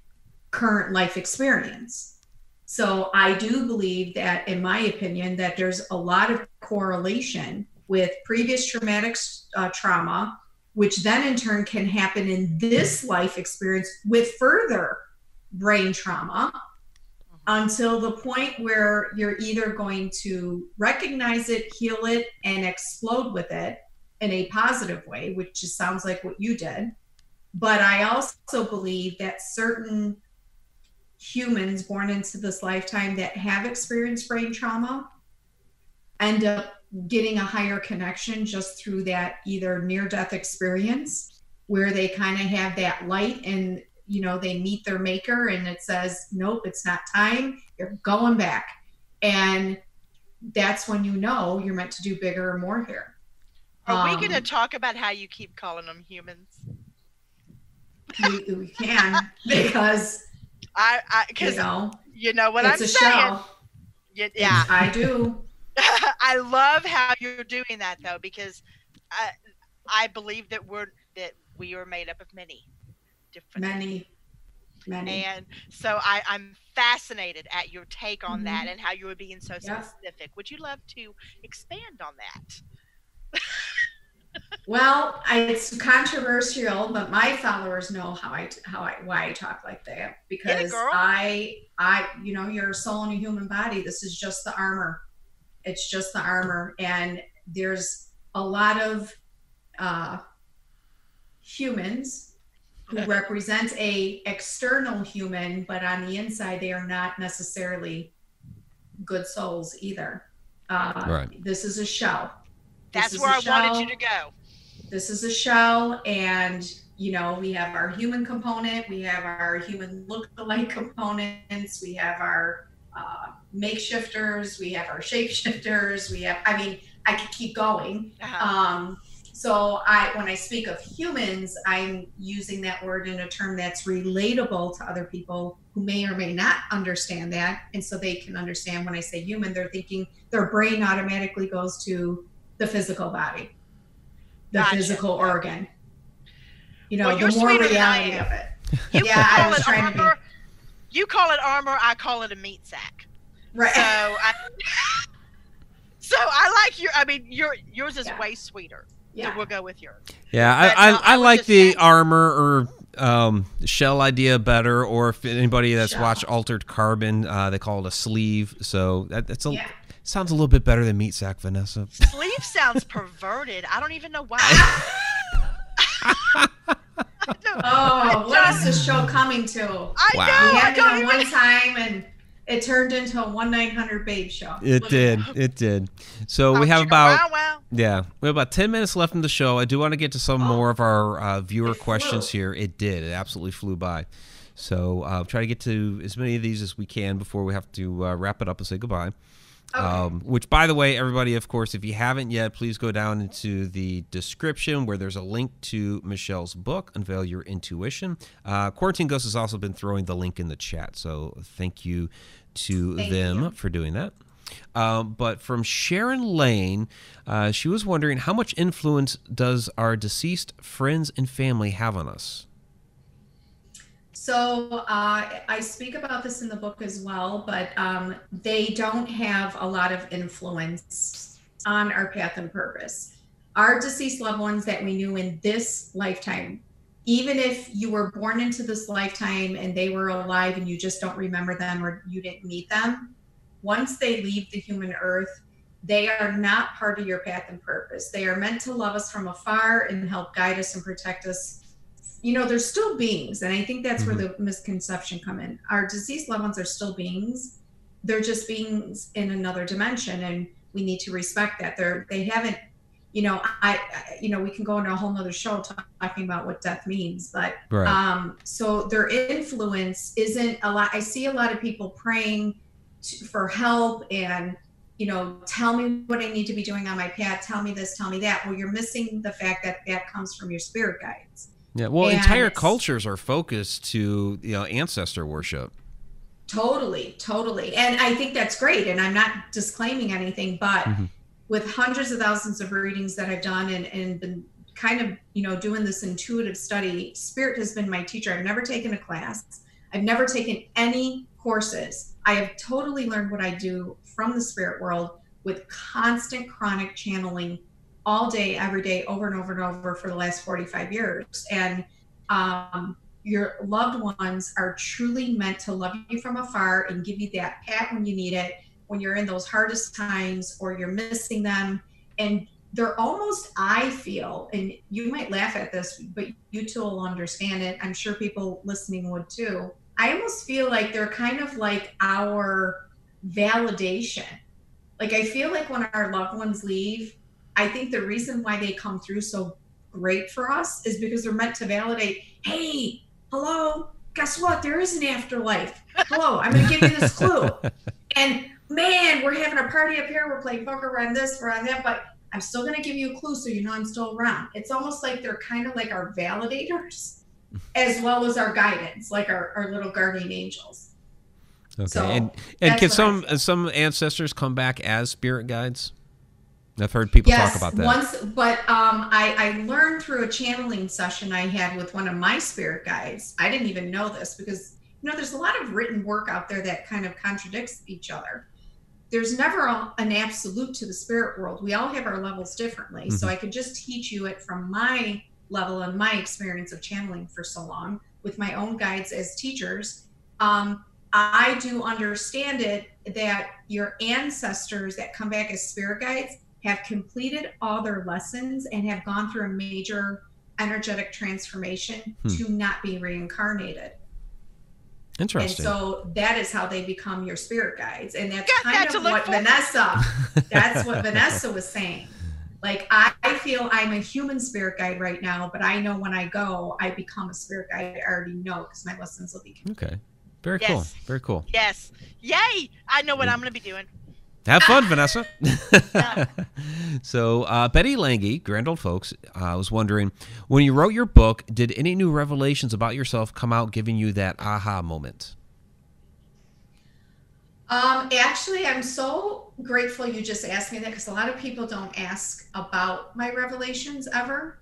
current life experience. So I do believe that, in my opinion, that there's a lot of correlation with previous traumatic uh, trauma, which then in turn can happen in this life experience with further brain trauma until the point where you're either going to recognize it, heal it, and explode with it in a positive way, which just sounds like what you did. But I also believe that certain humans born into this lifetime that have experienced brain trauma end up getting a higher connection just through that either near death experience where they kind of have that light and you know they meet their maker and it says nope it's not time. You're going back. And that's when you know you're meant to do bigger or more here. Are we going to Um, talk about how you keep calling them humans? we, we can because I, I, you because know you know what it's I'm a saying. show. Y- Yeah, i do. I love how you're doing that though, because I, I believe that we're that we are made up of many different. many many And so I, I'm fascinated at your take on Mhm. that and how you were being so Yeah. specific. Would you love to expand on that? Well, I, it's controversial, but my followers know how I how I why I talk like that because. I I you know you're a soul in a human body. This is just the armor. It's just the armor, and there's a lot of uh, humans who represents a external human, but on the inside they are not necessarily good souls either. Uh, Right. This is a show. That's is where a I wanted you to go. this is a show and you know we have our human component we have our human look-alike components we have our uh, makeshifters we have our shapeshifters we have i mean i could keep going Uh-huh. um, So I, when I speak of humans, I'm using that word in a term that's relatable to other people who may or may not understand that, and so they can understand when I say human, they're thinking their brain automatically goes to the physical body, the Gotcha. physical organ. You know, Well, the more sweeter than I reality of it. You Yeah, I call was it trying to be- armor. You call it armor. I call it a meat sack. Right. So I. So I like your. I mean, your yours is Yeah. way sweeter. Yeah. So we'll go with yours. Yeah, But, I, no, I, I I like the saying- armor or um, shell idea better. Or if anybody that's Shell. watched Altered Carbon, uh, they call it a sleeve. So that, that's a Yeah. sounds a little bit better than meat sack, Vanessa. Sleeve sounds perverted. I don't even know why. I Oh, what is does. this show coming to? Wow. I We know. I had it don't on even. one time, and it turned into a one nine hundred babe show. It Look did, that. it did. So we have about wow, wow. yeah, we have about ten minutes left in the show. I do want to get to some Oh. more of our uh, viewer questions flew. here. It did. It absolutely flew by. So uh, try to get to as many of these as we can before we have to uh, wrap it up and say goodbye. Okay. Um, which, by the way, everybody, of course, if you haven't yet, please go down into the description where there's a link to Michelle's book, Unveil Your Intuition. Uh, Quarantine Ghost has also been throwing the link in the chat, so thank you to Thank them you. for doing that. Um, but from Sharon Lane, uh, she was wondering how much influence does our deceased friends and family have on us? So uh, I speak about this in the book as well, but um, they don't have a lot of influence on our path and purpose. Our deceased loved ones that we knew in this lifetime, even if you were born into this lifetime and they were alive and you just don't remember them or you didn't meet them, once they leave the human earth, they are not part of your path and purpose. They are meant to love us from afar and help guide us and protect us you know they're still beings and i think that's where the misconception come in. Our deceased loved ones are still beings. They're just beings in another dimension and we need to respect that. They're they haven't you know i, I you know we can go into a whole nother show talking about what death means but Right. um so their influence isn't a lot i see a lot of people praying to, for help and you know tell me what i need to be doing on my path tell me this tell me that. Well you're missing the fact that that comes from your spirit guides Yeah. Well, And entire cultures are focused to you know ancestor worship. Totally, totally. And I think that's great. And I'm not disclaiming anything, but Mhm. with hundreds of thousands of readings that I've done and, and been kind of, you know, doing this intuitive study, spirit has been my teacher. I've never taken a class. I've never taken any courses. I have totally learned what I do from the spirit world with constant chronic channeling all day, every day, over and over and over for the last 45 years. And um, your loved ones are truly meant to love you from afar and give you that pat when you need it, when you're in those hardest times or you're missing them. And they're almost, I feel, and you might laugh at this, but you two will understand it. I'm sure people listening would too. I almost feel like they're kind of like our validation. Like, I feel like when our loved ones leave, I think the reason why they come through so great for us is because they're meant to validate hey, hello, guess what? There is an afterlife. Hello, I'm going to give you this clue. And man, we're having a party up here. We're playing poker, we're on this, we're on that, but I'm still going to give you a clue so you know I'm still around. It's almost like they're kind of like our validators as well as our guidance, like our, our little guardian angels. Okay. So, and and can some some ancestors come back as spirit guides? I've heard people talk about that. Once, but um, I, I learned through a channeling session I had with one of my spirit guides. I didn't even know this because you know there's a lot of written work out there that kind of contradicts each other. There's never a, an absolute to the spirit world. We all have our levels differently. So Mhm. I could just teach you it from my level and my experience of channeling for so long with my own guides as teachers. Um, I do understand it that your ancestors that come back as spirit guides have completed all their lessons and have gone through a major energetic transformation Hmm. to not be reincarnated. Interesting. And so that is how they become your spirit guides. And that's Got kind to of look what forward. Vanessa, that's what Vanessa was saying. Like I, I feel I'm a human spirit guide right now, but I know when I go, I become a spirit guide. I already know because my lessons will be okay. Very cool. Very cool. Yes. Yay! I know what I'm going to be doing. Have fun, Vanessa. so, uh, Betty Lange, Grand Old Folks, uh, was wondering when you wrote your book, did any new revelations about yourself come out giving you that aha moment? Um, actually, I'm so grateful you just asked me that because a lot of people don't ask about my revelations ever.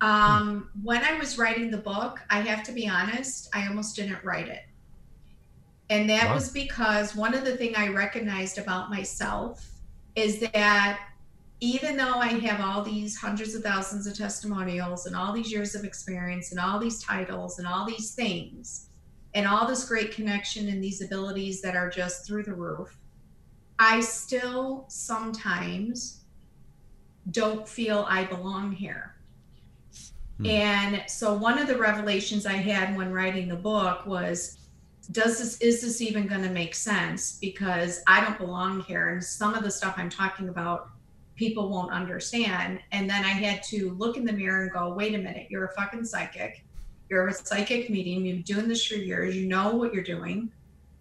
Um, when I was writing the book, I have to be honest, I almost didn't write it. And that Wow. was because one of the things I recognized about myself is that even though I have all these hundreds of thousands of testimonials and all these years of experience and all these titles and all these things and all this great connection and these abilities that are just through the roof, I still sometimes don't feel I belong here. Hmm. And so one of the revelations I had when writing the book was does this is this even going to make sense? Because I don't belong here and some of the stuff I'm talking about people won't understand. And then I had to look in the mirror and go wait a minute you're a fucking psychic. You're a psychic medium. You've been doing this for years. You know what you're doing.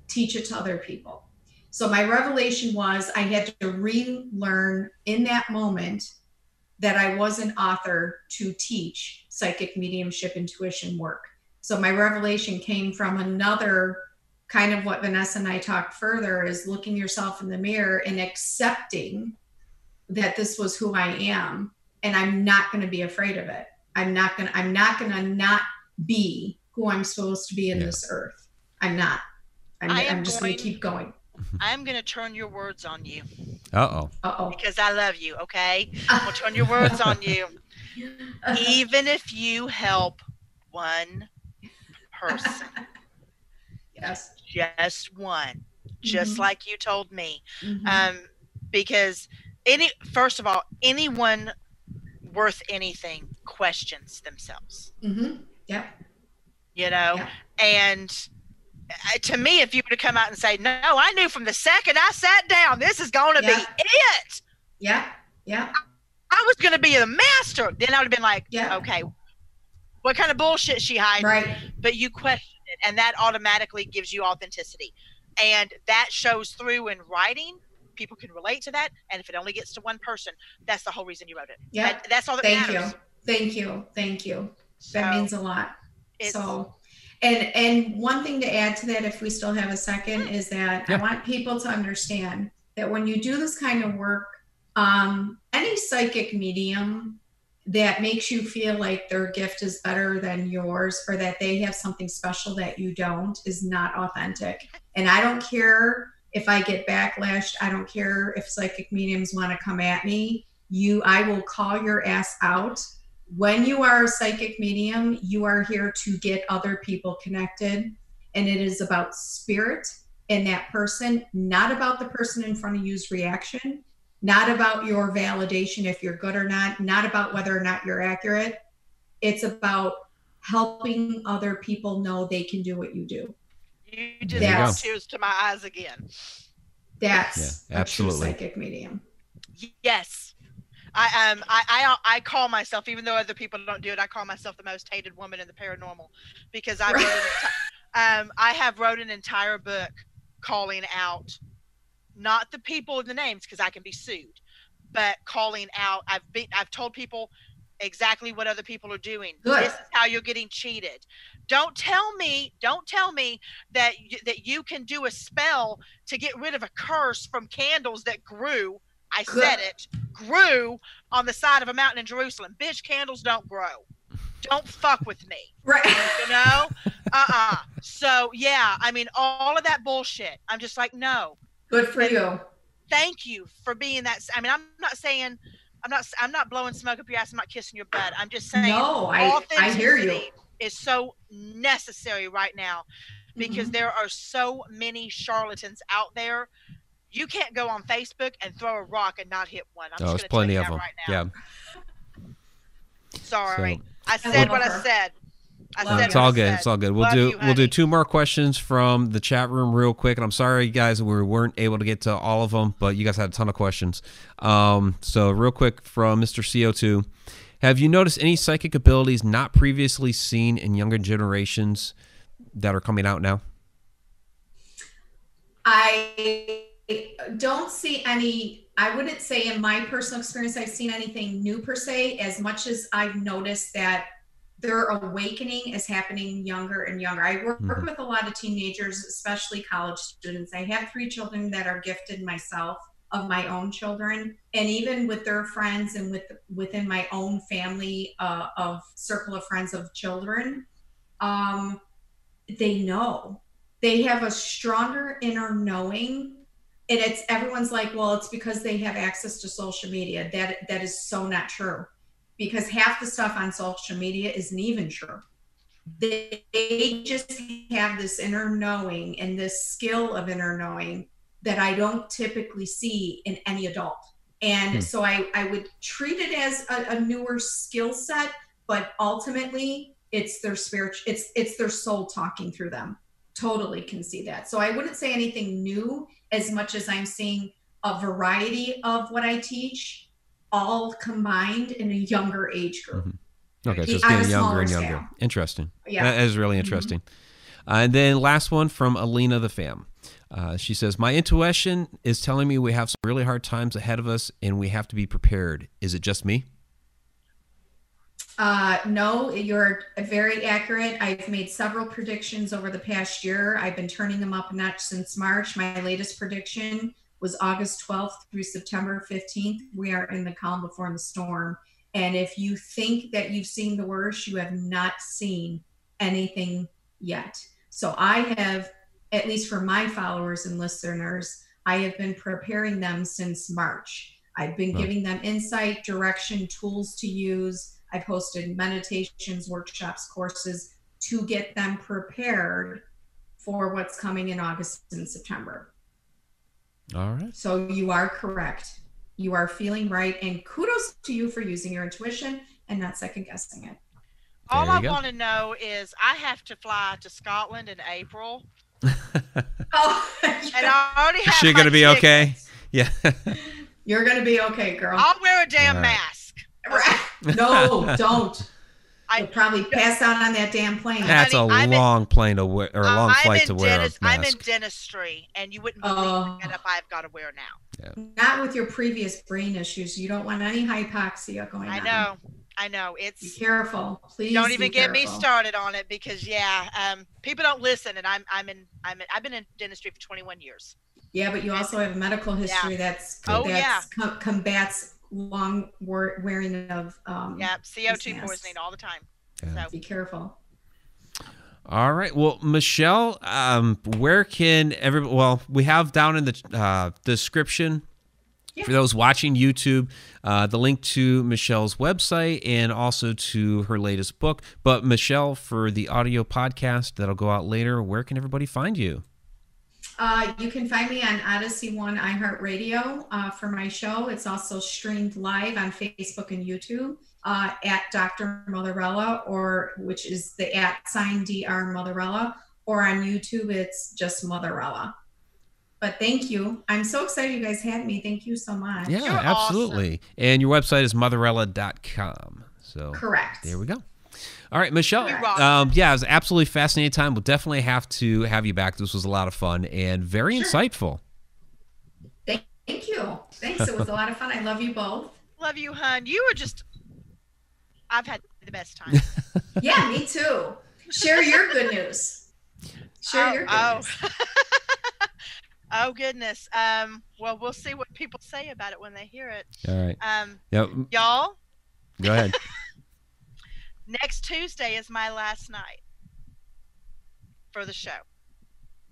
Teach it to other people. So my revelation was I had to relearn in that moment that I was an author to teach psychic mediumship intuition work. So my revelation came from another kind of what Vanessa and I talked further is looking yourself in the mirror and accepting that this was who I am and I'm not going to be afraid of it. I'm not going to I'm not going to not be who I'm supposed to be in Yeah. this earth. I'm not. I'm, I am I'm just going going- to keep going. I'm going to turn your words on you Uh oh. Uh-oh. because I love you, okay? I'm going to turn your words on you. Even if you help one person, yes. just one, just Mhm. like you told me. Mhm. Um, because any, first of all, anyone worth anything questions themselves, Mhm. Yep. you know? Yeah. And uh, to me, if you were to come out and say, no, I knew from the second I sat down, this is going to Yeah. be it. Yeah. Yeah. I was going to be the master. Then I would have been like, Yeah. okay, what kind of bullshit she hiding? Right. But you question it, and that automatically gives you authenticity, and that shows through in writing. People can relate to that, and if it only gets to one person, that's the whole reason you wrote it. Yeah. That- that's all that Thank matters. you. Thank you. Thank you. That So, means a lot. So, and and one thing to add to that, if we still have a second, is that Yeah. I want people to understand that when you do this kind of work, um, any psychic medium that makes you feel like their gift is better than yours or that they have something special that you don't is not authentic. And I don't care if I get backlashed, I don't care if psychic mediums want to come at me. You, I will call your ass out when you are a psychic medium, you are here to get other people connected. And it is about spirit and that person, not about the person in front of you's reaction, not about your validation if you're good or not, not about whether or not you're accurate. It's about helping other people know they can do what you do. You There just you tears to my eyes again. That's Yeah, absolutely. a true psychic medium. Yes. I um I, I I call myself, even though other people don't do it, I call myself the most hated woman in the paranormal because I wrote an enti- um I have wrote an entire book calling out not the people and the names because I can be sued, but calling out I've been I've told people exactly what other people are doing. Good. This is how you're getting cheated. Don't tell me, don't tell me that y- that you can do a spell to get rid of a curse from candles that grew. I Good. said it grew on the side of a mountain in Jerusalem. Bitch, candles don't grow. Don't fuck with me. Right. You know? uh-uh. So yeah, I mean all of that bullshit. I'm just like, no. Good for you. Thank you for being that. I mean, I'm not saying I'm not I'm not blowing smoke up your ass. I'm not kissing your butt. I'm just saying No, I, I hear you. is so necessary right now because Mhm. there are so many charlatans out there. You can't go on Facebook and throw a rock and not hit one. I'm Oh, just there's gonna tell plenty you of that them. right now. Yeah. Sorry, So- I said what I said. I Love said it's all good. said. It's all good. We'll Love do you, we'll do two more questions from the chat room real quick. And I'm sorry, guys, we weren't able to get to all of them, but you guys had a ton of questions. Um, so real quick from Mr. CO2, have you noticed any psychic abilities not previously seen in younger generations that are coming out now? I don't see any, I wouldn't say in my personal experience, I've seen anything new per se, as much as I've noticed that their awakening is happening younger and younger. I work, Mhm. with a lot of teenagers, especially college students. I have three children that are gifted myself of my own children and even with their friends and with within my own family uh, of circle of friends of children um, they know they have a stronger inner knowing and it's everyone's like well it's because they have access to social media that that is so not true because half the stuff on social media isn't even true. They, they just have this inner knowing and this skill of inner knowing that i don't typically see in any adult. And Hmm. so I, I would treat it as a, a newer skill set but ultimately it's their spirit it's it's their soul talking through them. Totally can see that. So i wouldn't say anything new as much as i'm seeing a variety of what i teach all combined in a younger age group Mhm. Okay, so it's getting younger and younger. scale. Interesting. yeah That is really interesting. Uh, and then last one from Alina the fam. Uh, she says, "My intuition is telling me we have some really hard times ahead of us, and we have to be prepared. Is it just me?" Uh, no, you're very accurate. I've made several predictions over the past year. I've been turning them up a notch since March. My latest prediction was August 12th through September 15th. We are in the calm before the storm. And if you think that you've seen the worst, you have not seen anything yet. So I have, at least for my followers and listeners, I have been preparing them since March. I've been giving them insight, direction, tools to use. I've hosted meditations, workshops, courses to get them prepared for what's coming in August and September. All right. So you are correct. You are feeling right. And kudos to you for using your intuition and not second guessing it. All There you I want to know is I have to fly to Scotland in April, Oh, and I already have. she gonna be okay? Yeah. you're going to be okay, girl. I'll wear a damn All right. mask. no, don't. I- You'll probably pass out on that damn plane. That's a Honey, I'm in- long plane to wear, or a long I'm flight in to wear dentist- a I'm in dentistry, and you wouldn't believe the I've got to wear now. Yeah. Not with your previous brain issues. You don't want any hypoxia going I on. I know, I know. It's Be It's careful, please. don't be even get me started on it because yeah, um, people don't listen, and I'm I'm in I'm in, I've been in dentistry for 21 years. Yeah, but you also have a medical history that's Oh, that's com- combats long wear- wearing of um Yeah, CO2 poisoning all the time. Yeah. So be careful. All right. Well, Michelle, um, where can every well, we have down in the uh, description for those watching YouTube, uh, the link to Michelle's website and also to her latest book. But Michelle, for the audio podcast that'll go out later, where can everybody find you? Uh, you can find me on Odyssey One iHeartRadio uh, for my show. It's also streamed live on Facebook and YouTube uh, at Dr. Motherella, or which is the at sign Dr. Motherella, or on YouTube it's just Motherella. But thank you. I'm so excited you guys had me. Thank you so much. Yeah, You're awesome. absolutely. And your website is motherella.com. So Correct. there we go. All right, Michelle. Um, yeah, it was absolutely fascinating time. We'll definitely have to have you back. This was a lot of fun and very Sure. insightful. Thank, thank you. Thanks. It was a lot of fun. I love you both. love you, hun. You were just. I've had the best time. Yeah, me too. Share your good news. Share oh, your good oh. news. oh goodness. Um. Well, we'll see what people say about it when they hear it. All right. Um. Yep. Y'all, Go ahead. next Tuesday is my last night for the show.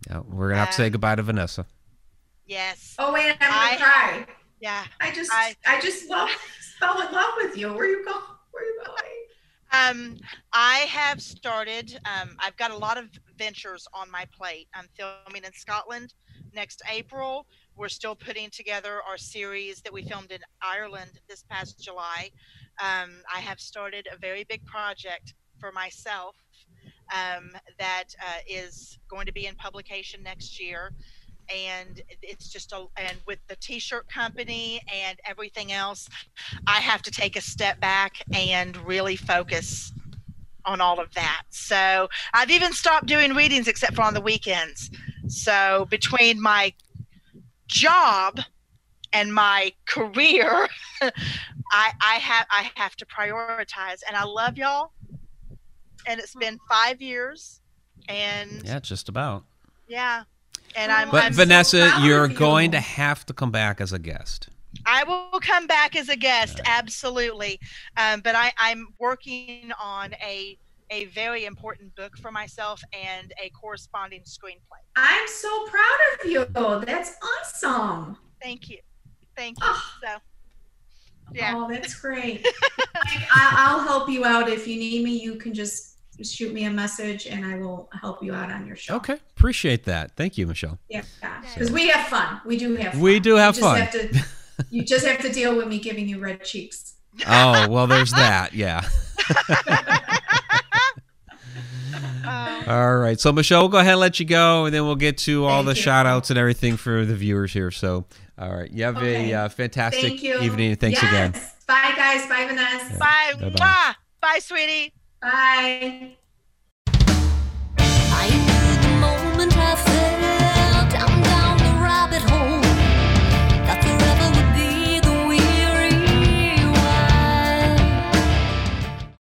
Yeah, we're gonna have to say goodbye to Vanessa. Yes. Oh wait, I'm gonna I- cry. Yeah. I just I- I, just love fell in love with you. Where you going? Where you going? Um, I have started. Um, I've got a lot of ventures on my plate. I'm filming in Scotland next April. We're still putting together our series that we filmed in Ireland this past July. Um, I have started a very big project for myself um, that uh, is going to be in publication next year. And it's just a, and with the t shirt company and everything else, I have to take a step back and really focus on all of that. So I've even stopped doing readings except for on the weekends. So between my job and my career, I I have I have to prioritize. And I love y'all. And it's been five years, and Yeah, just about. yeah, and I'm. But I'm Vanessa, proud you're of you. going to have to come back as a guest. I will come back as a guest, absolutely. Um, but I, I'm working on a a very important book for myself and a corresponding screenplay. I'm so proud of you. That's awesome. Thank you, thank you. Oh. So, yeah, Oh, that's great. Like, I, I'll help you out if you need me. You can just shoot me a message, and I will help you out on your show. Okay, appreciate that. Thank you, Michelle. Yeah, because we have fun. We do have. Fun. We do have you just fun. Have to, you just have to deal with me giving you red cheeks. Oh, well, there's that. Yeah. Uh, All right. So, Michelle, we'll go ahead and let you go, and then we'll get to all the you. shout outs and everything for the viewers here. So, all right. You have okay. a uh, fantastic Thank you. evening. Thanks yes. again. Bye, guys. Bye, Vanessa. Bye. Bye, Bye sweetie. Bye. I knew the moment I fell down, down the rabbit hole.